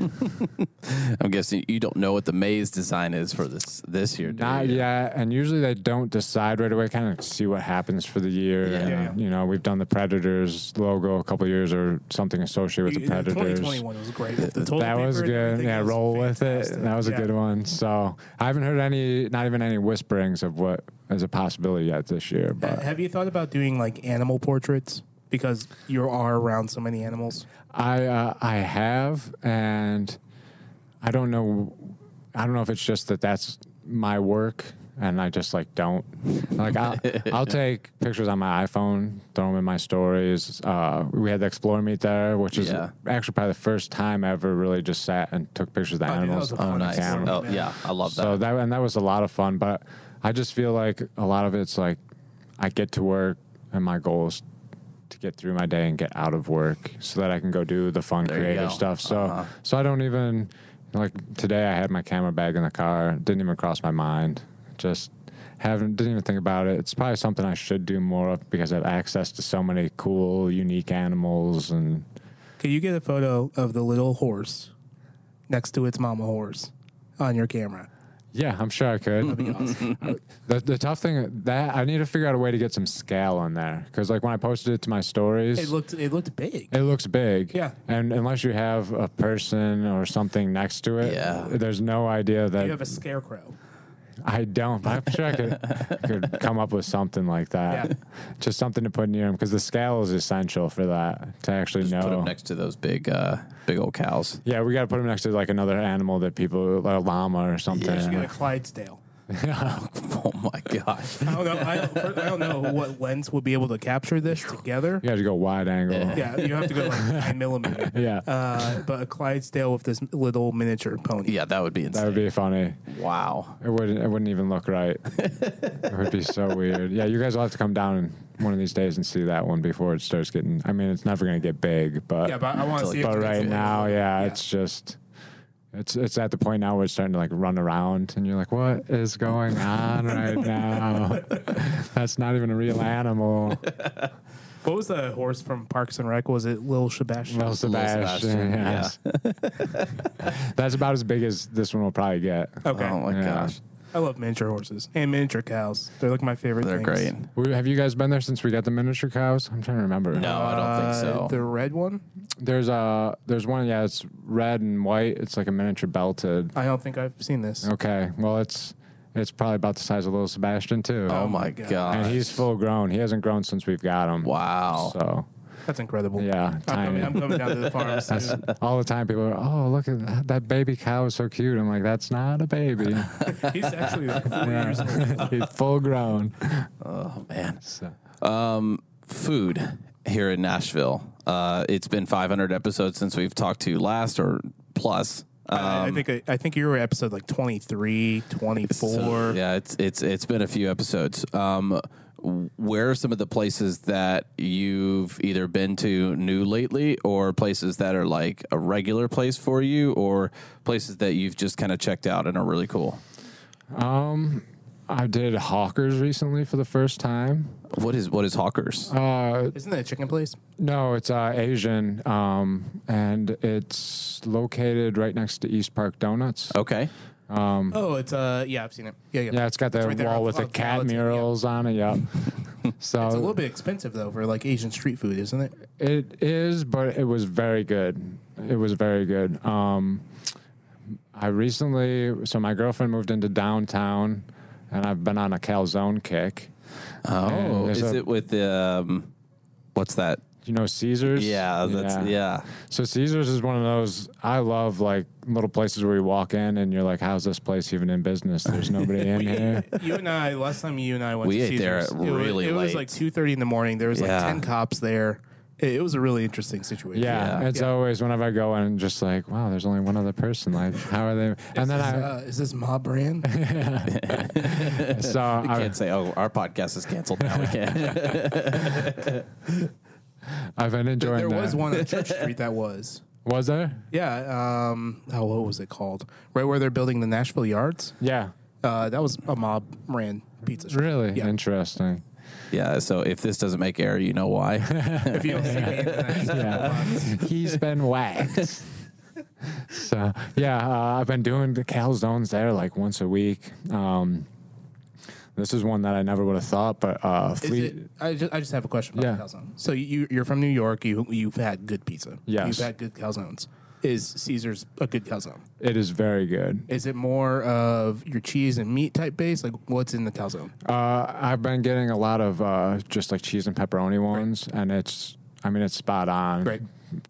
*laughs* I'm guessing you don't know what the maze design is for this this year. do Not you? yet, and usually they don't decide right away. Kind of see what happens for the year. Yeah. and, Yeah, yeah. You know, we've done the Predators logo a couple years or something associated with the You- Predators. 2021 was great. with the that was paper and good. Yeah, it was roll with it. That was a good one. So I haven't heard any, not even any whisperings of what is a possibility yet this year. But Have you thought about doing like animal portraits? Because you are around so many animals. I, uh, I have, and I don't know. I don't know if it's just that that's my work, and I just like don't like. I'll, *laughs* I'll take pictures on my iPhone, throw them in my stories. Uh, we had the Explore Meet there, which is Yeah. actually probably the first time I ever really just sat and took pictures of the Oh, dude, that animals. was a Oh, fun nice. Explore Oh, yeah, I love that. So that and that was a lot of fun. But I just feel like a lot of it's like I get to work, and my goal is to get through my day and get out of work so that I can go do the fun There creative stuff. So Uh-huh. so I don't even like today. I had my camera bag in the car. Didn't even cross my mind. Just haven't didn't even think about it. It's probably something I should do more of because I have access to so many cool, unique animals and. Can you get a photo of the little horse next to its mama horse on your camera? Yeah, I'm sure I could. That'd be awesome. *laughs* The, the tough thing that I need to figure out a way to get some scale on there because like when I posted it to my stories, it looked it looked big. it looks big. Yeah. and unless you have a person or something next to it, Yeah. there's no idea that You have a scarecrow. I don't. I'm sure I could could *laughs* come up with something like that. Yeah. Just something to put near him because the scale is essential for that to actually Just know. put them next to those big uh, big old cows. yeah, we got to put him next to like another animal that people, like a llama or something. Yeah, You should get a Clydesdale. *laughs* Oh my gosh. I don't know. I don't, I don't know what lens would be able to capture this together. You have to go wide angle. Yeah, you have to go like nine millimeter. *laughs* Yeah. Uh, but a Clydesdale with this little miniature pony. Yeah, that would be That would be funny. wow. It wouldn't. It wouldn't even look right. it would be so *laughs* weird. Yeah, you guys will have to come down one of these days and see that one before it starts getting. I mean, it's never going to get big, but Yeah, but I want to see. but it right now, big. yeah, it's just. It's it's at the point now where it's starting to like run around, and you're like, "What is going on right *laughs* now? *laughs* That's not even a real animal." *laughs* What was the horse from Parks and Rec? Was it Lil Sebastian? Well, Sebastian, Sebastian, yes. That's about as big as this one will probably get. Okay. Oh my Yeah. gosh. I love miniature horses and miniature cows. They're like my favorite. They're things. great. We- Have you guys been there since we got the miniature cows? I'm trying to remember. No, I don't think Uh, so. The red one? There's a there's one. Yeah, it's red and white. It's like a miniature belted. I don't think I've seen this. Okay, well it's it's probably about the size of little Sebastian too. Oh, Oh my my. God. and he's full grown. He hasn't grown since we've got him. Wow. So That's incredible. yeah, I'm coming, I'm coming down to the farm *laughs* soon. all the time. People are, oh look at that, that baby cow is so cute. I'm like, that's not a baby. *laughs* He's actually like four years old. *laughs* he's full grown. Oh man. So, Um, food here in Nashville. Uh, it's been 500 episodes since we've talked to you last, or plus. I, I Um, think I, I think you were episode like 23, 24. So, yeah, it's it's it's been a few episodes. Um, where are some of the places that you've either been to new lately, or places that are like a regular place for you, or places that you've just kind of checked out and are really cool? um, I did Hawkers recently for the first time. What is what is Hawkers? Uh, Isn't that a chicken place? No, it's uh, Asian, um, and it's located right next to East Park Donuts. Okay, Oh, it's uh yeah, I've seen it. Yeah, yeah. Yeah, it's got the right there wall on- with the on cat Gallatin, yeah. murals on it. Yep. *laughs* so It's a little bit expensive though for like Asian street food, isn't it? It is, but it was very good. It was very good. Um, I recently, so my girlfriend moved into downtown, and I've been on a calzone kick. Oh, And there's is a- it with um, what's that? You know Caesars? Yeah, that's yeah. So Caesars is one of those I love like little places where you walk in and you're like, how's this place even in business? There's nobody *laughs* in here. *laughs* You and I, last time you and I went We to ate there Caesars, it was- really it was, like two thirty in the morning. There was like ten cops there. It, it was a really interesting situation. Yeah, Yeah. it's Yeah. always whenever I go in, just like, wow, there's only one other person. Like, how are they? And then Is, I, uh, is this mob brand? *laughs* so I, can't say, oh, our podcast is canceled now. We can't. I've been enjoying. there was that. one on Church *laughs* Street that was. Was there? Yeah. Um. Oh, what was it called? Right where they're building the Nashville Yards. Yeah. Uh, that was a mob ran pizza. shop. Really Yeah. interesting. yeah. So if this doesn't make air, you know why. *laughs* if you don't see me in the next couple months. He's been waxed. so yeah, uh, I've been doing the calzones there like once a week. Um, this is one that I never would have thought, but uh, Is Fleet. it, I just I just have a question about Yeah. calzone. So you you're from New York. You you've had good pizza. Yes. You've had good calzones. Is Caesar's a good calzone? It is very good. Is it more of your cheese and meat type base? Like what's in the calzone? Uh, I've been getting a lot of uh, just like cheese and pepperoni ones, and it's, I mean, it's spot on. Great.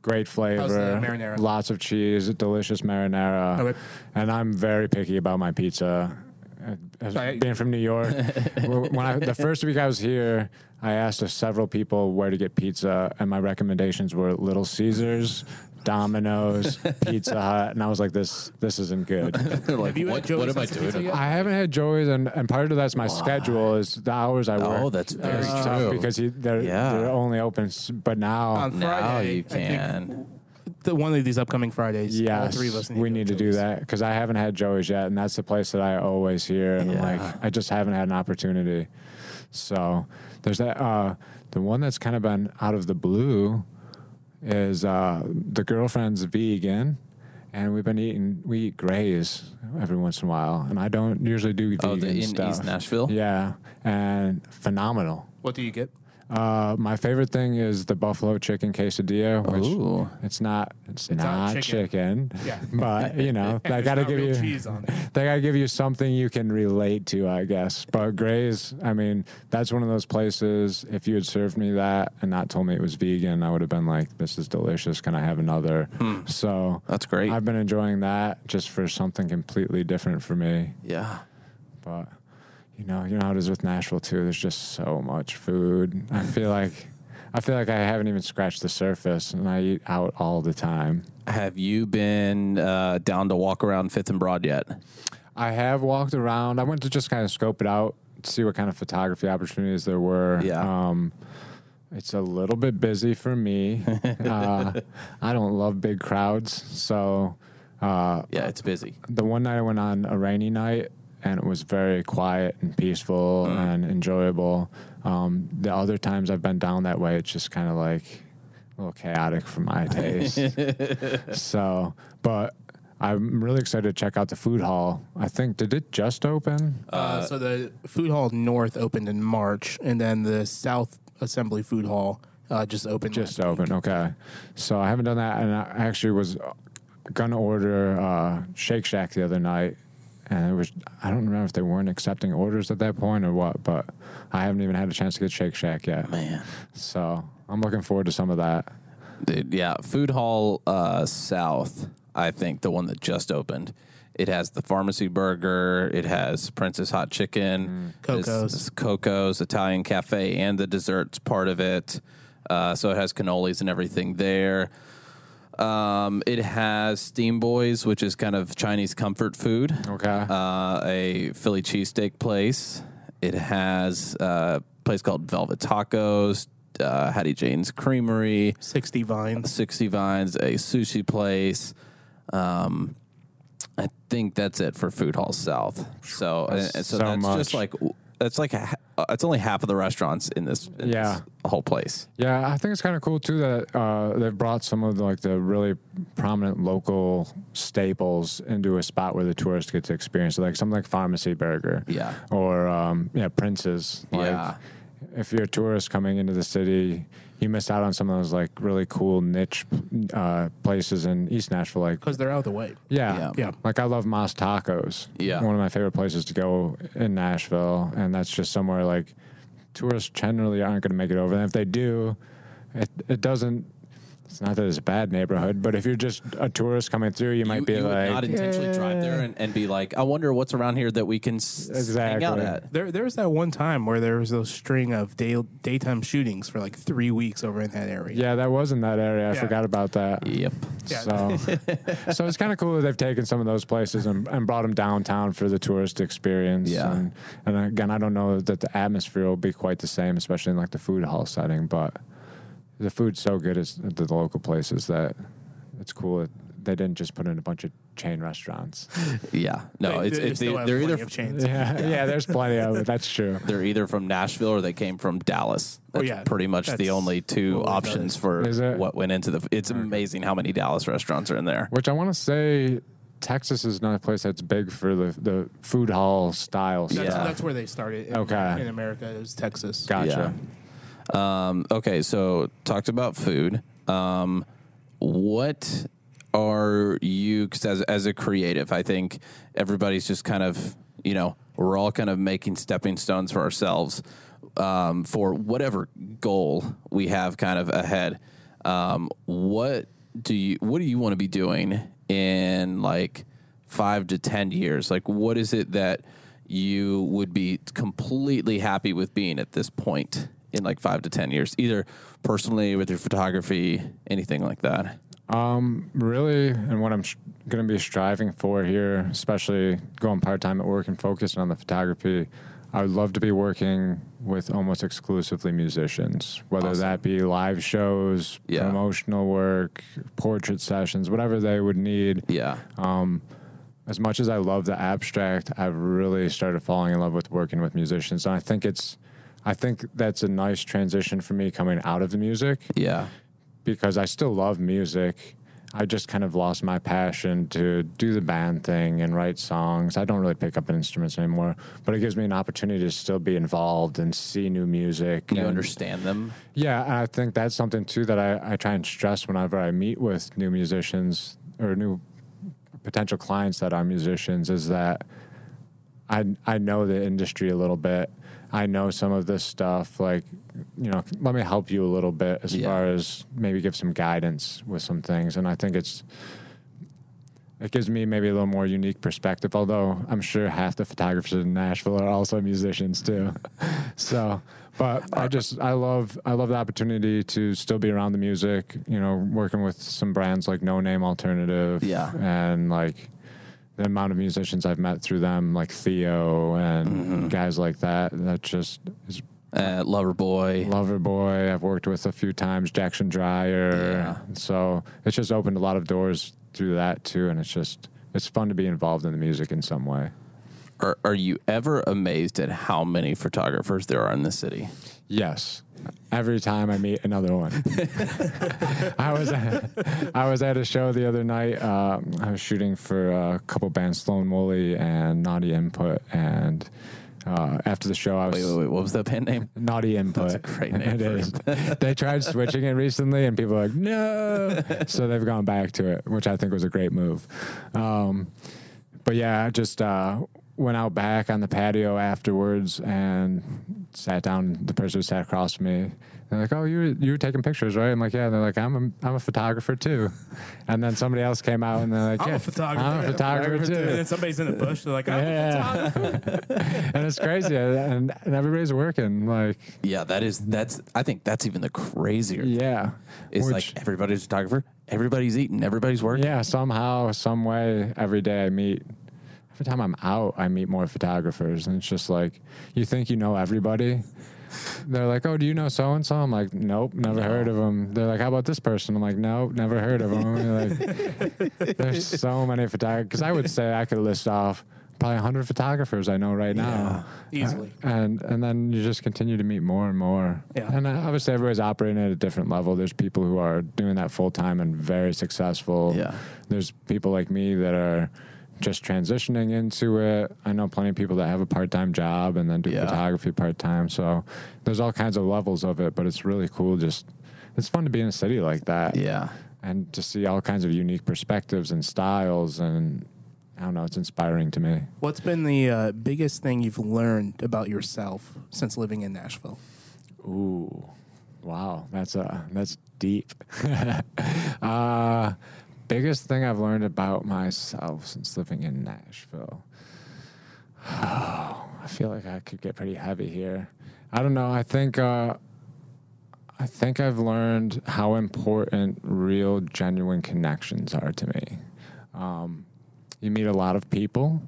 Great flavor. How's the marinara? Lots of cheese, delicious marinara. Okay. And I'm very picky about my pizza. Uh, As I- being from New York, *laughs* when I, the first week I was here, I asked several people where to get pizza, and my recommendations were Little Caesars, Domino's, *laughs* Pizza Hut, and I was like, "This, this isn't good." *laughs* They're like, Have you what, Joey's what am I doing? I haven't had Joey's, and, and part of that's my schedule is the hours I work. Oh, that's very is tough true. because he, they're Yeah. they're only open. But now, On Now Friday, you I think can. The one of these upcoming Fridays. all yes, three of us we need to do that because I haven't had Joey's yet, and that's the place that I always hear, and I'm like, I just haven't had an opportunity. So there's that. Uh, the one that's kind of been out of the blue is uh, the girlfriend's vegan. And we've been eating, we eat Graze every once in a while. And I don't usually do vegan Oh, the, in stuff. East Nashville. Yeah, and phenomenal. What do you get? Uh, my favorite thing is the buffalo chicken quesadilla, which Ooh. it's not it's, not not chicken. chicken, Yeah. *laughs* but you know *laughs* they There's gotta give you cheese on it. they gotta give you something you can relate to, I guess. But Graze, I mean, that's one of those places. If you had served me that and not told me it was vegan, I would have been like, "This is delicious. Can I have another?" So That's great. I've been enjoying that just for something completely different for me. yeah. But you know, you know how it is with Nashville too. There's just so much food. I feel like I feel like I haven't even scratched the surface, and I eat out all the time. Have you been uh, down to walk around Fifth and Broad yet? I have walked around. I went to just kind of scope it out, see what kind of photography opportunities there were. Yeah. Um, it's a little bit busy for me. *laughs* uh, I don't love big crowds, so uh, Yeah, it's busy. the one night I went on a rainy night and it was very quiet and peaceful and enjoyable. Um, the other times I've been down that way, it's just kind of like a little chaotic for my taste. *laughs* so, but I'm really excited to check out the food hall. I think did it just open? Uh, so the food hall north opened in March, and then the South Assembly Food Hall uh, just opened. just last week. Okay, so I haven't done that, and I actually was gonna order uh, Shake Shack the other night, and it was I don't remember if they weren't accepting orders at that point or what, but I haven't even had a chance to get Shake Shack yet. Man. So I'm looking forward to some of that. Dude, yeah, Food Hall uh, South, I think the one that just opened. It has the pharmacy burger. It has Prince's Hot Chicken, Coco's. this- this Coco's Italian Cafe, and the desserts part of it. Uh, so it has cannolis and everything there. Um, it has Steam Boys, which is kind of Chinese comfort food. Okay. Uh, a Philly cheesesteak place. It has uh, a place called Velvet Tacos, uh, Hattie Jane's Creamery, sixty vines. 60 Vines, a sushi place. Um, I think that's it for Food Hall South. So, and, That's and so, so that's just like that's like a, ha- it's only half of the restaurants in this, in Yeah. this whole place. Yeah, I think it's kind of cool too that uh, they've brought some of the, like the really prominent local staples into a spot where the tourists get to experience it, like something like Pharmacy Burger, Yeah. or um, yeah, Prince's, like, Yeah. if you're a tourist coming into the city, you miss out on some of those like really cool niche uh, places in East Nashville. Like, because they're out of the way. yeah, Yeah. Yeah. Like I love Mas Tacos. Yeah. one of my favorite places to go in Nashville, and that's just somewhere like tourists generally aren't going to make it over. And if they do, it it doesn't. It's not that it's a bad neighborhood, but if you're just a tourist coming through, you, might be you would like, not intentionally drive there and, and be like, I wonder what's around here that we can s- s- hang out at. There, there was that one time where there was those string of day, daytime shootings for like three weeks over in that area. yeah, that was in that area. I Yeah. forgot about that. Yep. So, *laughs* so it's kind of cool that they've taken some of those places and, and brought them downtown for the tourist experience. Yeah. And, and again, I don't know that the atmosphere will be quite the same, especially in like the food hall setting, but the food's so good at at the local places that it's cool that they didn't just put in a bunch of chain restaurants. *laughs* Yeah. No, They- it's they it's still the, have they're either of chains. *laughs* yeah, yeah, there's plenty of it. That's true. *laughs* they're either from Nashville or they came from Dallas. Oh, yeah. pretty much the only two options for what went into the. It's amazing how many Dallas restaurants are in there. Which I want to say Texas is another place that's big for the, the food hall style That's, stuff. that's where they started. In, Okay. In America, it was Texas. Gotcha. Um, okay, so talked about food. Um, what are you? Because as as a creative, I think everybody's just kind of you know we're all kind of making stepping stones for ourselves um, for whatever goal we have kind of ahead. Um, what do you What do you want to be doing in like five to ten years? Like, what is it that you would be completely happy with being at this point in like five to ten years, either personally with your photography, anything like that? Um, really, and what I'm sh- going to be striving for here, especially going part time at work and focusing on the photography, I would love to be working with almost exclusively musicians, whether Awesome. that be live shows, Yeah. promotional work, portrait sessions, whatever they would need. Yeah, Um, as much as I love the abstract, I've really started falling in love with working with musicians, and I think it's, I think that's a nice transition for me coming out of the music yeah, because I still love music. I just kind of lost my passion to do the band thing and write songs. I don't really pick up instruments anymore, but it gives me an opportunity to still be involved and see new music. you and- understand them. Yeah, and I think that's something too that I, I try and stress whenever I meet with new musicians or new potential clients that are musicians is that I I know the industry a little bit. I know some of this stuff. Like, you know, let me help you a little bit as Yeah. far as maybe give some guidance with some things. And I think it's it gives me maybe a little more unique perspective. Although I'm sure half the photographers in Nashville are also musicians too. *laughs* so, but I just I love I love the opportunity to still be around the music. You know, working with some brands like No Name Alternative. Yeah. and like the amount of musicians I've met through them, like Theo and Mm-hmm. guys like that. That just is Uh, Lover boy. Loverboy. I've worked with a few times, Jackson Dryer. Yeah. So it's just opened a lot of doors through that too, and it's just it's fun to be involved in the music in some way. Are, are you ever amazed at how many photographers there are in the city? Yes. Every time I meet another one, I was at, I was at a show the other night. Um, I was shooting for a couple bands, Sloan Woolley and Naughty Input, and uh, after the show, I was Wait, wait, wait. What was the band name? Naughty Input. That's a great name *laughs* It is. they tried switching it recently, and people are like, no. so they've gone back to it, which I think was a great move. Um, but yeah, just uh, went out back on the patio afterwards and sat down. The person who sat across from me, they're like, "Oh, you were, you were taking pictures, right?" I'm like, "Yeah." And they're like, "I'm a, I'm a photographer too." And then somebody else came out and they're like, I'm a "Yeah, photographer." I'm a photographer And too." And then somebody's in the bush. They're like, I'm a photographer. *laughs* and it's crazy, and, and everybody's working. Like, Yeah, that is that's. I think that's even the crazier. yeah, It's like everybody's a photographer, everybody's eating, everybody's working. Yeah, somehow, some way, every day I meet. Every time I'm out, I meet more photographers, and it's just like you think you know everybody. They're like, "Oh, do you know so and so?" I'm like, "Nope, never heard of them." They're like, "How about this person?" I'm like, "Nope, never heard of them." like, *laughs* there's so many photographers. Because I would say I could list off probably 100 photographers I know right now. Easily. And and then you just continue to meet more and more. Yeah. And uh, obviously everybody's operating at a different level. There's people who are doing that full time and very successful. Yeah. There's people like me that are just transitioning into it. I know plenty of people that have a part time job and then do Yeah. photography part time. So there's all kinds of levels of it, but it's really cool. Just it's fun to be in a city like that. Yeah. And to see all kinds of unique perspectives and styles and I don't know, it's inspiring to me. What's been the uh, biggest thing you've learned about yourself since living in Nashville? Ooh, wow, that's uh that's deep. *laughs* uh, biggest thing I've learned about myself since living in Nashville. Oh, *sighs* I feel like I could get pretty heavy here. I don't know. I think uh, I think I've learned how important real, genuine connections are to me. Um, you meet a lot of people.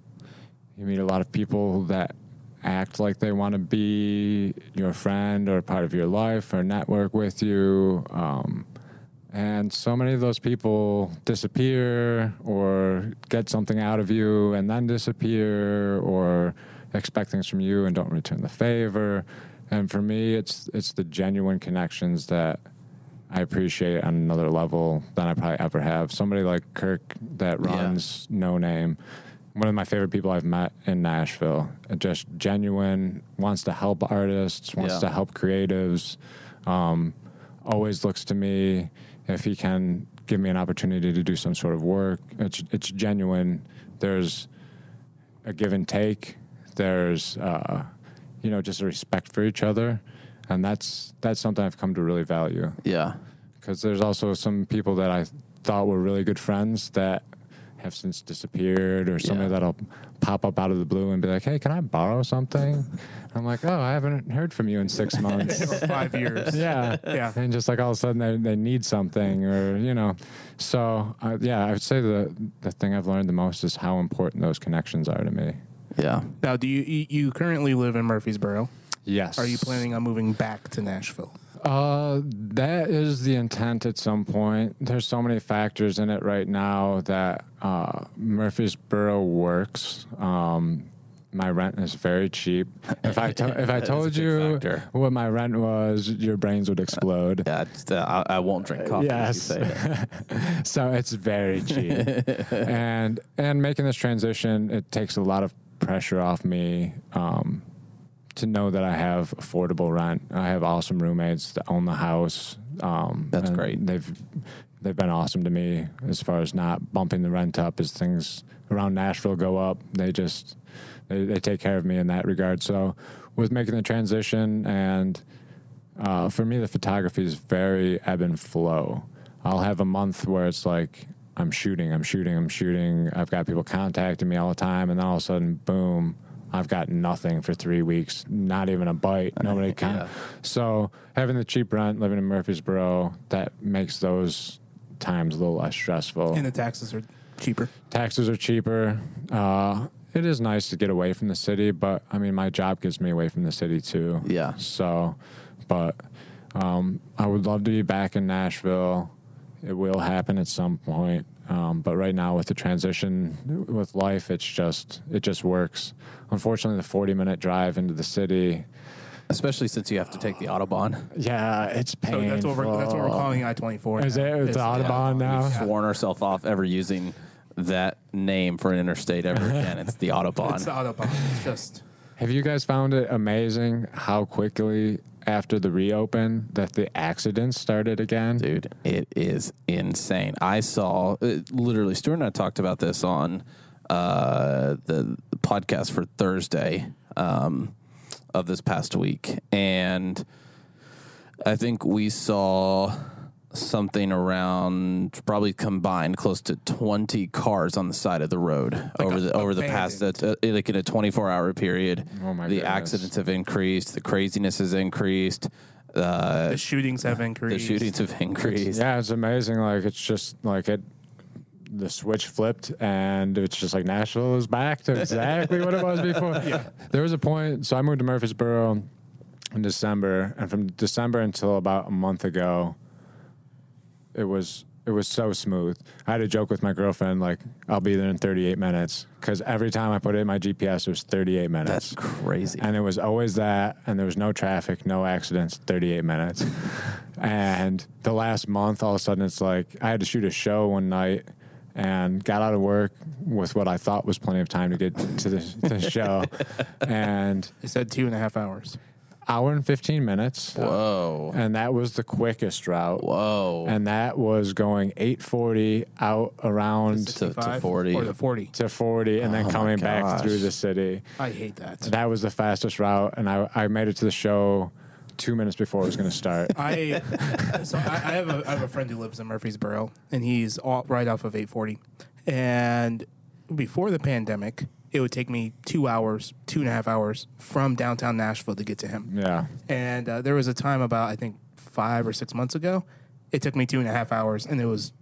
You meet a lot of people that act like they want to be your friend or part of your life or network with you. Um, and so many of those people disappear or get something out of you and then disappear or expect things from you and don't return the favor. And for me, it's it's the genuine connections that I appreciate on another level than I probably ever have. Somebody like Kirk that Yeah. runs No Name, one of my favorite people I've met in Nashville. Uh, Just genuine, wants to help artists, wants Yeah. to help creatives. Um, always looks to me if he can give me an opportunity to do some sort of work. It's it's genuine. There's a give and take. There's uh, you know just a respect for each other, and that's that's something I've come to really value. Yeah. Because there's also some people that I thought were really good friends that have since disappeared, or somebody Yeah. that'll pop up out of the blue and be like, "Hey, can I borrow something?" *laughs* I'm like, "Oh, I haven't heard from you in six *laughs* months." or five years. *laughs* yeah, Yeah. and just like all of a sudden they, they need something, or you know, so uh, yeah, I would say the the thing I've learned the most is how important those connections are to me. Yeah. Now, do you, you you currently live in Murfreesboro? Yes. Are you planning on moving back to Nashville? Uh, that is the intent at some point. There's so many factors in it right now that uh, Murfreesboro works. Um, my rent is very cheap. If I to- if I *laughs* That is a told you factor. what my rent was, your brains would explode. Uh, I, I won't drink coffee. Yes. say *laughs* so it's very cheap, *laughs* and and making this transition, it takes a lot of pressure off me um, to know that I have affordable rent. I have awesome roommates that own the house. Um, That's great. They've they've been awesome to me as far as not bumping the rent up as things around Nashville go up. They just they, they take care of me in that regard. So with making the transition and uh, for me, the photography is very ebb and flow. I'll have a month where it's like I'm shooting, I'm shooting, I'm shooting. I've got people contacting me all the time, and then all of a sudden, boom, I've got nothing for three weeks, not even a bite. Nobody con- Yeah. So having the cheap rent, living in Murfreesboro, that makes those times a little less stressful. And the taxes are cheaper. Taxes are cheaper. Uh, it is nice to get away from the city, but I mean, my job gives me away from the city too. Yeah. So, but um, I would love to be back in Nashville. It will happen at some point. Um, but right now, with the transition with life, it's just it just works. Unfortunately, the forty minute drive into the city, Especially since you have to take the Autobahn. yeah, it's So painful. that's what we're that's what we're calling I twenty four. Is it it's Audubon now? We've Sworn ourselves off ever using that name for an interstate ever again. It's the *laughs* Autobahn. It's the Autobahn. It's just Have you guys found it amazing how quickly after the reopen that the accidents started again? Dude, it is insane. I saw uh, literally Stuart and I talked about this on uh, the podcast for Thursday um, of this past week, and I think we saw something around probably combined close to 20 cars on the side of the road over the over the past uh, uh, like in a 24 hour period Oh my the goodness. accidents have increased the craziness has increased uh, the shootings have increased. the shootings have increased. Yeah, it's amazing. Like it's just like it. The switch flipped, and it's just like Nashville is back to exactly what it was *laughs* before. yeah. There was a point. So I moved to Murfreesboro in December, and from December until about a month ago, it was it was so smooth. I had a joke with my girlfriend, like I'll be there in 38 minutes, because every time I put it in my GPS, it was 38 minutes. That's crazy. And it was always that, and there was no traffic, no accidents, 38 minutes. *laughs* and the last month, all of a sudden, it's like I had to shoot a show one night, and got out of work with what I thought was plenty of time to get to the, the show. *laughs* And It said two and a half hours. Hour and 15 minutes. Whoa. And that was the quickest route. Whoa. And that was going 840 out around To- to 40. or the forty. to 40 and then Oh my coming back through the city. I hate that. That was the fastest route. And I, I made it to the show two minutes before it was going to start. *laughs* I so I, I have a I have a friend who lives in Murfreesboro, and he's all, right off of 840. And before the pandemic, it would take me two hours, two and a half hours from downtown Nashville to get to him. yeah. And uh, there was a time about I think five or six months ago, it took me two and a half hours, and it was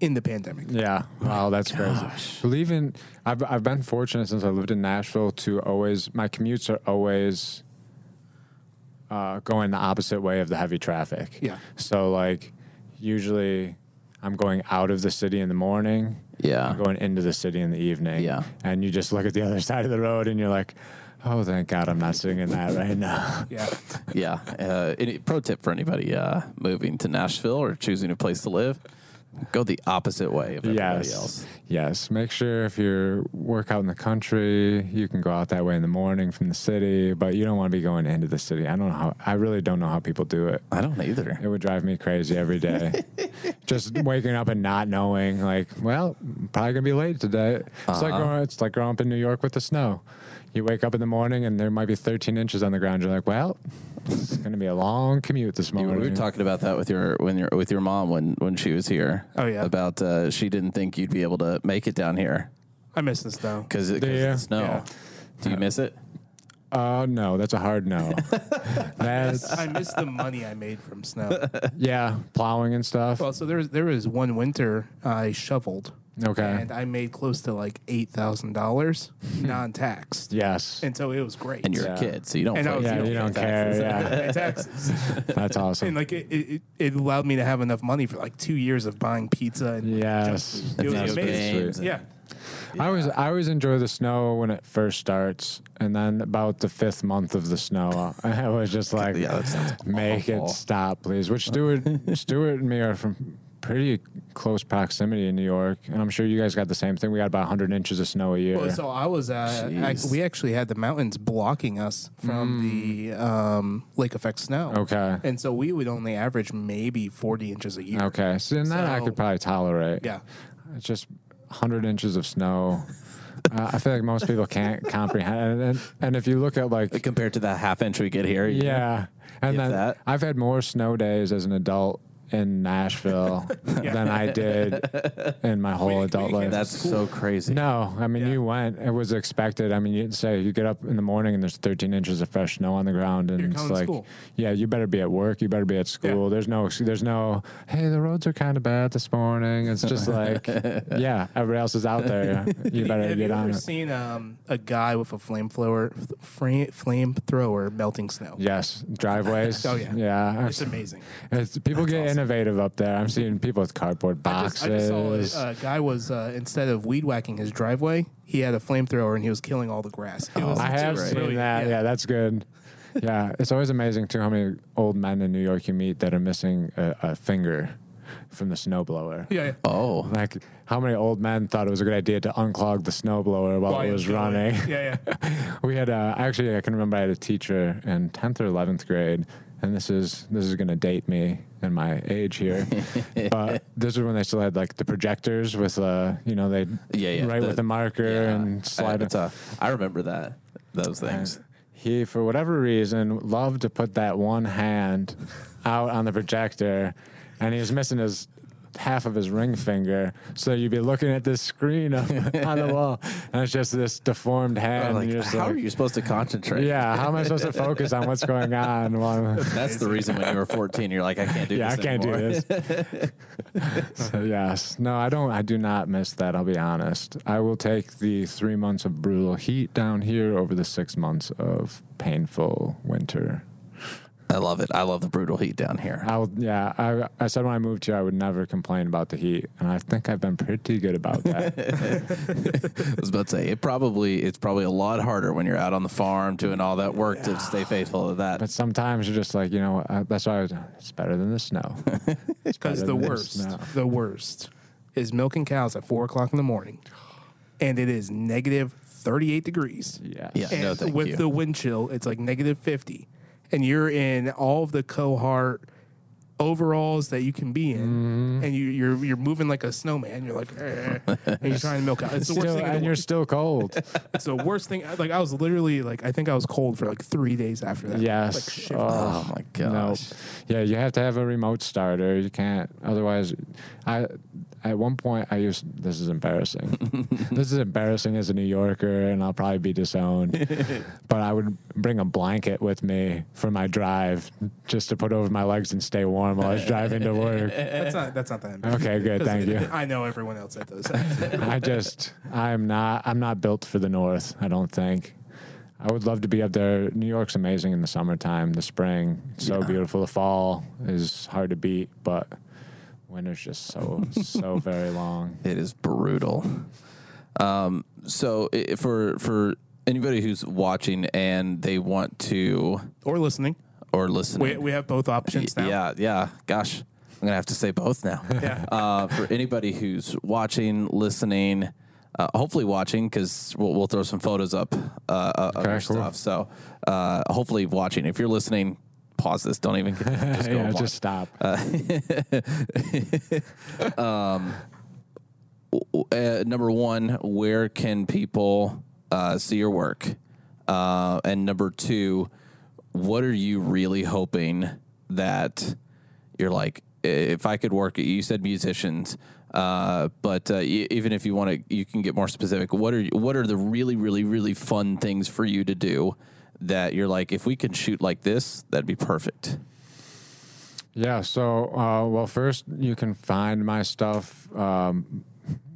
in the pandemic. Yeah. Wow, that's crazy. Believing I've I've been fortunate since I lived in Nashville to always my commutes are always uh, going the opposite way of the heavy traffic. Yeah. So like usually I'm going out of the city in the morning. Yeah. I'm going into the city in the evening. Yeah. And you just look at the other *laughs* side of the road and you're like, Oh, thank God I'm not sitting in that right now. *laughs* Yeah. Yeah. Uh, any, pro tip for anybody uh, moving to Nashville or choosing a place to live: go the opposite way of everybody Yes. else. Yes. Make sure if you work out in the country, you can go out that way in the morning from the city, but you don't want to be going into the city. I don't know how, I really don't know how people do it. I don't either. It would drive me crazy every day. *laughs* Just waking up and not knowing, like, well, probably gonna be late today. It's like Uh-huh. growing, it's like growing up in New York with the snow. You wake up in the morning and there might be 13 inches on the ground. You're like, well, it's gonna be a long commute this morning. we were talking about that with your when your with your mom when when she was here. Oh, yeah. about uh, she didn't think you'd be able to make it down here I miss the snow. because of Yeah. the snow. Yeah. Do you miss it? Uh, no, that's a hard no. *laughs* that's I miss the money I made from snow. *laughs* yeah, plowing and stuff. Well, so there was there was one winter I shoveled, Okay. and I made close to like eight thousand dollars hmm. non-taxed, yes, and so it was great. And you're Yeah. a kid, so you don't. And I pay was- yeah, you you don't care. taxes. Yeah, *laughs* Pay taxes, *laughs* that's awesome. and awesome. like it, it, it allowed me to have enough money for like two years of buying pizza and like, Yes. food. And it was amazing. games and- Yeah, I always I always enjoy the snow when it first starts, and then about the fifth month of the snow, uh, *laughs* I was just like, Yeah, make awful. it stop, please. Which Stuart Stuart and me are from pretty close proximity in New York, and I'm sure you guys got the same thing. We got about 100 inches of snow a year. Well, so I was at. ac- Jeez. we actually had the mountains blocking us from the um, lake effect snow. okay, and so we would only average maybe forty inches a year. okay. So then that I could probably tolerate. Yeah. It's just 100 inches of snow. *laughs* uh, I feel like most people can't comprehend. And, and if you look at like compared to that half inch we get here. Yeah. And then that. I've had more snow days as an adult in Nashville *laughs* than I did in my whole We- adult we life. that's so crazy. no, I mean Yeah. you went. It was expected. I mean, you'd say you get up in the morning and there's 13 inches of fresh snow on the ground, and You're it's going to like, school. yeah, you better be at work. You better be at school. There's no, there's no. Hey, the roads are kind of bad this morning. It's just *laughs* like, yeah, everybody else is out there. *laughs* You better Have get you on ever it. seen um, a guy with a flamethrower, flame flamethrower melting snow? Yes, driveways. Oh, yeah. yeah. It's amazing. It's, people get awesome. Innovative up there. I'm seeing people with cardboard I just, boxes. I just saw a, a guy was uh, instead of weed whacking his driveway, he had a flamethrower and he was killing all the grass. It was I have seen really- that. Yeah. that's good. Yeah, it's always amazing too how many old men in New York you meet that are missing a, a finger from the snowblower. yeah, yeah. Oh, Like how many old men thought it was a good idea to unclog the snowblower while Why it was kill it? running? Yeah, yeah. *laughs* we had uh, actually I can remember I had a teacher in tenth or eleventh grade, and this is this is gonna date me and my age here, *laughs* but this is when they still had like the projectors with uh you know they yeah, yeah. write The- with a marker yeah. and slide it. I remember that those things. He, for whatever reason, loved to put that one hand out on the projector, and he was missing his half of his ring finger. So you'd be looking at this screen up *laughs* on the wall, and it's just this deformed hand. Like, and you're just how like, are you supposed to concentrate? Yeah, how am I supposed to *laughs* focus on what's going on? That's the *laughs* reason when you were 14, you're like, I can't do yeah, I this can't anymore. do this. so, yes, no, I don't. I do not miss that. I'll be honest. I will take the three months of brutal heat down here over the six months of painful winter. I love it. I love the brutal heat down here. I would, yeah. I, I said when I moved here, I would never complain about the heat, and I think I've been pretty good about that. *laughs* I was about to say it probably it's probably a lot harder when you're out on the farm doing all that work to stay faithful to that. but sometimes you're just like, you know, uh, that's why I was, it's better than the snow. *laughs* It's Because better the worst, snow. the worst is milking cows at four o'clock in the morning, and it is negative thirty-eight degrees. Yeah. Yeah. And No, thank with you. the wind chill, it's like negative 50. And you're in all of the Carhartt overalls that you can be in. Mm-hmm. And you, you're you're moving like a snowman. You're like, "Eh," and you're trying to milk out. It's the worst Still, thing. and the you're world. still cold. *laughs* It's the worst thing. Like I was literally like, I think I was cold for like three days after that. Yes. Like, shit. Oh my No. gosh. Yeah, you have to have a remote starter. You can't otherwise. I at one point I used this is embarrassing. *laughs* this is embarrassing as a New Yorker, and I'll probably be disowned. *laughs* but I would bring a blanket with me for my drive just to put over my legs and stay warm while I was driving to work. That's not that's not that. embarrassing. Okay, good. Thank you. I know everyone else that does. *laughs* I just I'm not I'm not built for the north. I don't think. I would love to be up there. New York's amazing in the summertime, the spring, it's so Yeah. beautiful. The fall is hard to beat, but winter's just so so very long. *laughs* It is brutal. Um, so i- for for anybody who's watching and they want to or listening. or listening, We, we have both options now. yeah, yeah. Gosh, I'm gonna have to say both now. *laughs* Yeah. Uh, for anybody who's watching, listening, uh, hopefully watching, because we'll, we'll throw some photos up uh, uh, of your cool. stuff. So uh, hopefully watching. If you're listening, pause this. Don't even just go *laughs* yeah, just stop. *laughs* uh, number one, where can people uh, see your work? Uh, and number two, what are you really hoping that you're like, if I could work, you said musicians, uh, but uh, even if you want to, you can get more specific. What are what are the really, really, really fun things for you to do that you're like, if we can shoot like this, that'd be perfect. Yeah. So, uh, well, first you can find my stuff. Um,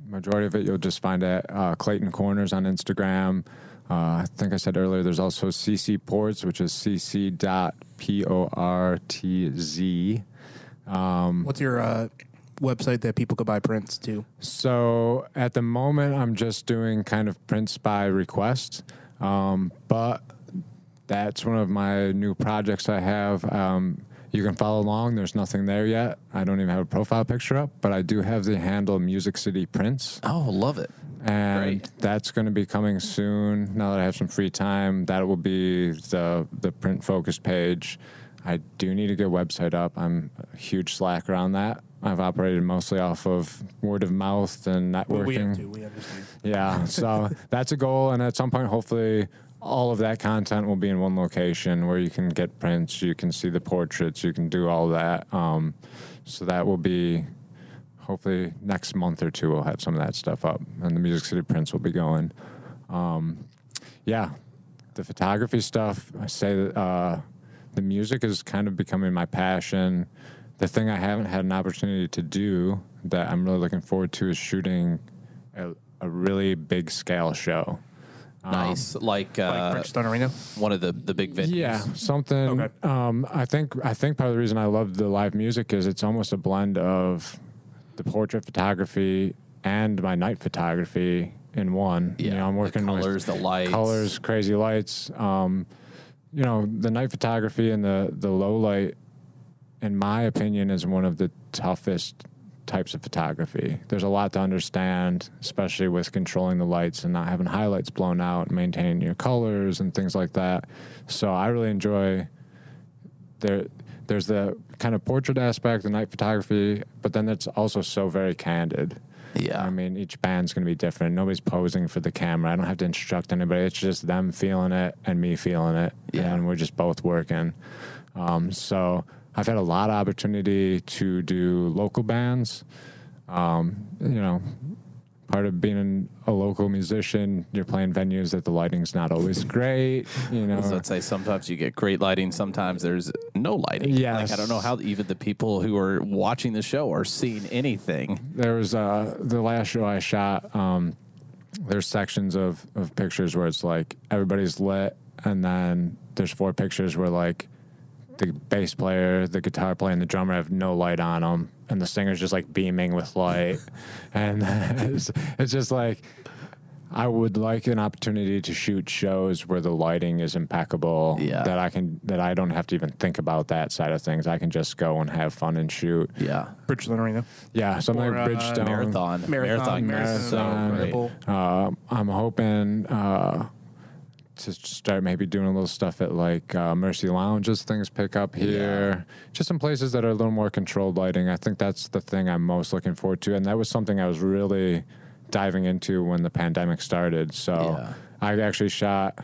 majority of it you'll just find at uh, Clayton Corners on Instagram. Uh, I think I said earlier there's also CC Portz, which is cc dot p o r t z. What's your uh, website that people could buy prints to? So at the moment, I'm just doing kind of prints by request, um, but that's one of my new projects I have. Um, you can follow along. There's nothing there yet. I don't even have a profile picture up, but I do have the handle Music City Prints, Oh, love it. and Great. that's going to be coming soon. Now that I have some free time, that will be the the print focused page. I do need to get a website up. I'm a huge slacker on that. I've operated mostly off of word of mouth and networking. Well, we have to. We understand. Yeah, so *laughs* that's a goal, and at some point, hopefully, all of that content will be in one location where you can get prints, you can see the portraits, you can do all that. Um, so that will be hopefully next month or two. We'll have some of that stuff up, and the Music City prints will be going. Um, yeah, the photography stuff. I say that uh, the music is kind of becoming my passion. The thing I haven't had an opportunity to do that I'm really looking forward to is shooting a, a really big scale show. Nice. like Like uh, Bridgestone Arena. one of the, the big venues. Yeah, something. Okay. Um, I think I think part of the reason I love the live music is it's almost a blend of the portrait photography and my night photography in one. Yeah, you know, I'm the working colors, with the lights. colors, crazy lights. Um, you know, the night photography and the the low light, in my opinion, is one of the toughest types of photography. There's a lot to understand, especially with controlling the lights and not having highlights blown out, maintaining your colors and things like that. So I really enjoy there. There's the kind of portrait aspect, the night photography, but then it's also so very candid. Yeah. I mean, each band's going to be different. Nobody's posing for the camera. I don't have to instruct anybody. It's just them feeling it and me feeling it. Yeah. And we're just both working. Um, so I've had a lot of opportunity to do local bands. Um, you know, part of being a local musician, you're playing venues that the lighting's not always great. You know, So I'd say sometimes you get great lighting, sometimes there's no lighting. Yeah, Like I don't know how even the people who are watching the show are seeing anything. there was uh, the last show I shot. Um, there's sections of, of pictures where it's like everybody's lit, and then there's four pictures where like the bass player, the guitar player, and the drummer have no light on them, and the singer's just like beaming with light, *laughs* and *laughs* it's, it's just like I would like an opportunity to shoot shows where the lighting is impeccable. Yeah. That I can that I don't have to even think about that side of things. I can just go and have fun and shoot. Yeah. Bridgestone Arena. Yeah, something Or, like uh, Bridgestone. Marathon. Marathon. Marathon. is so Marathon. great. Uh, I'm hoping uh, to start maybe doing a little stuff at like uh, Mercy Lounge as things pick up here. Just some places that are a little more controlled lighting. I think that's the thing I'm most looking forward to, and that was something I was really diving into when the pandemic started. So Yeah. I actually shot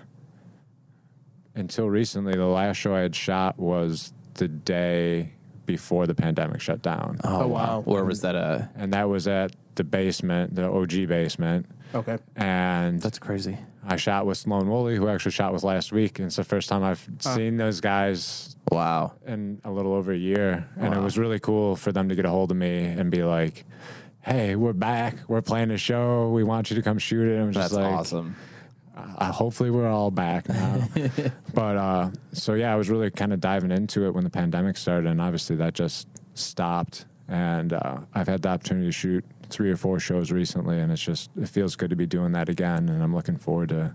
until recently. The last show I had shot was the day before the pandemic shut down. Oh, Oh, wow. wow. Where was that? Uh, And that was at the basement, the OG basement. Okay. And that's crazy. I shot with Sloan Woolley, who I actually shot with last week. And it's the first time I've seen those guys Wow. in a little over a year. And it was really cool for them to get a hold of me and be like, hey, we're back. We're playing a show. We want you to come shoot it. And I was That's just like, awesome. Uh, hopefully we're all back now. *laughs* but uh, so yeah, I was really kind of diving into it when the pandemic started, and obviously that just stopped. And uh, I've had the opportunity to shoot three or four shows recently, and it's just it feels good to be doing that again. And I'm looking forward to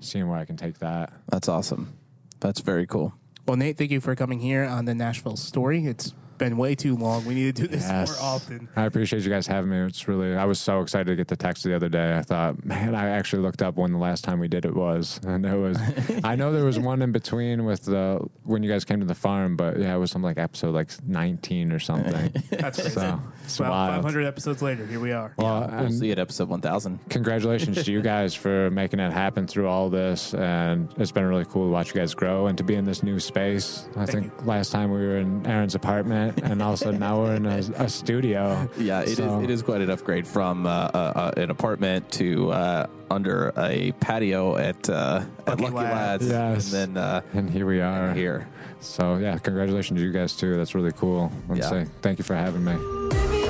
seeing where I can take that. That's awesome. That's very cool. Well, Nate, thank you for coming here on the Nashville story. It's been way too long. We need to do this Yes. more often. I appreciate you guys having me. It's really I was so excited to get the text the other day. I thought, man, I actually looked up when the last time we did it was, *laughs* and it was. I know there was one in between with the when you guys came to the farm, but yeah, it was some like episode like 19 or something. *laughs* That's crazy. So it's Well, wild. 500 episodes later, here we are. Well, We'll see you at episode 1000. congratulations to you *laughs* guys for making it happen through all this, and it's been really cool to watch you guys grow and to be in this new space. I think last time we were in Aaron's apartment, and all of a sudden now we're in a, a studio. Yeah, it is. So- It is quite an upgrade from uh, uh, uh, an apartment to uh, under a patio at uh, at Lucky Lucky Ladd's. Ladd's, Yes. and then uh, And here we are here. So yeah, congratulations to you guys too. That's really cool. And Yeah. say thank you for having me. Baby,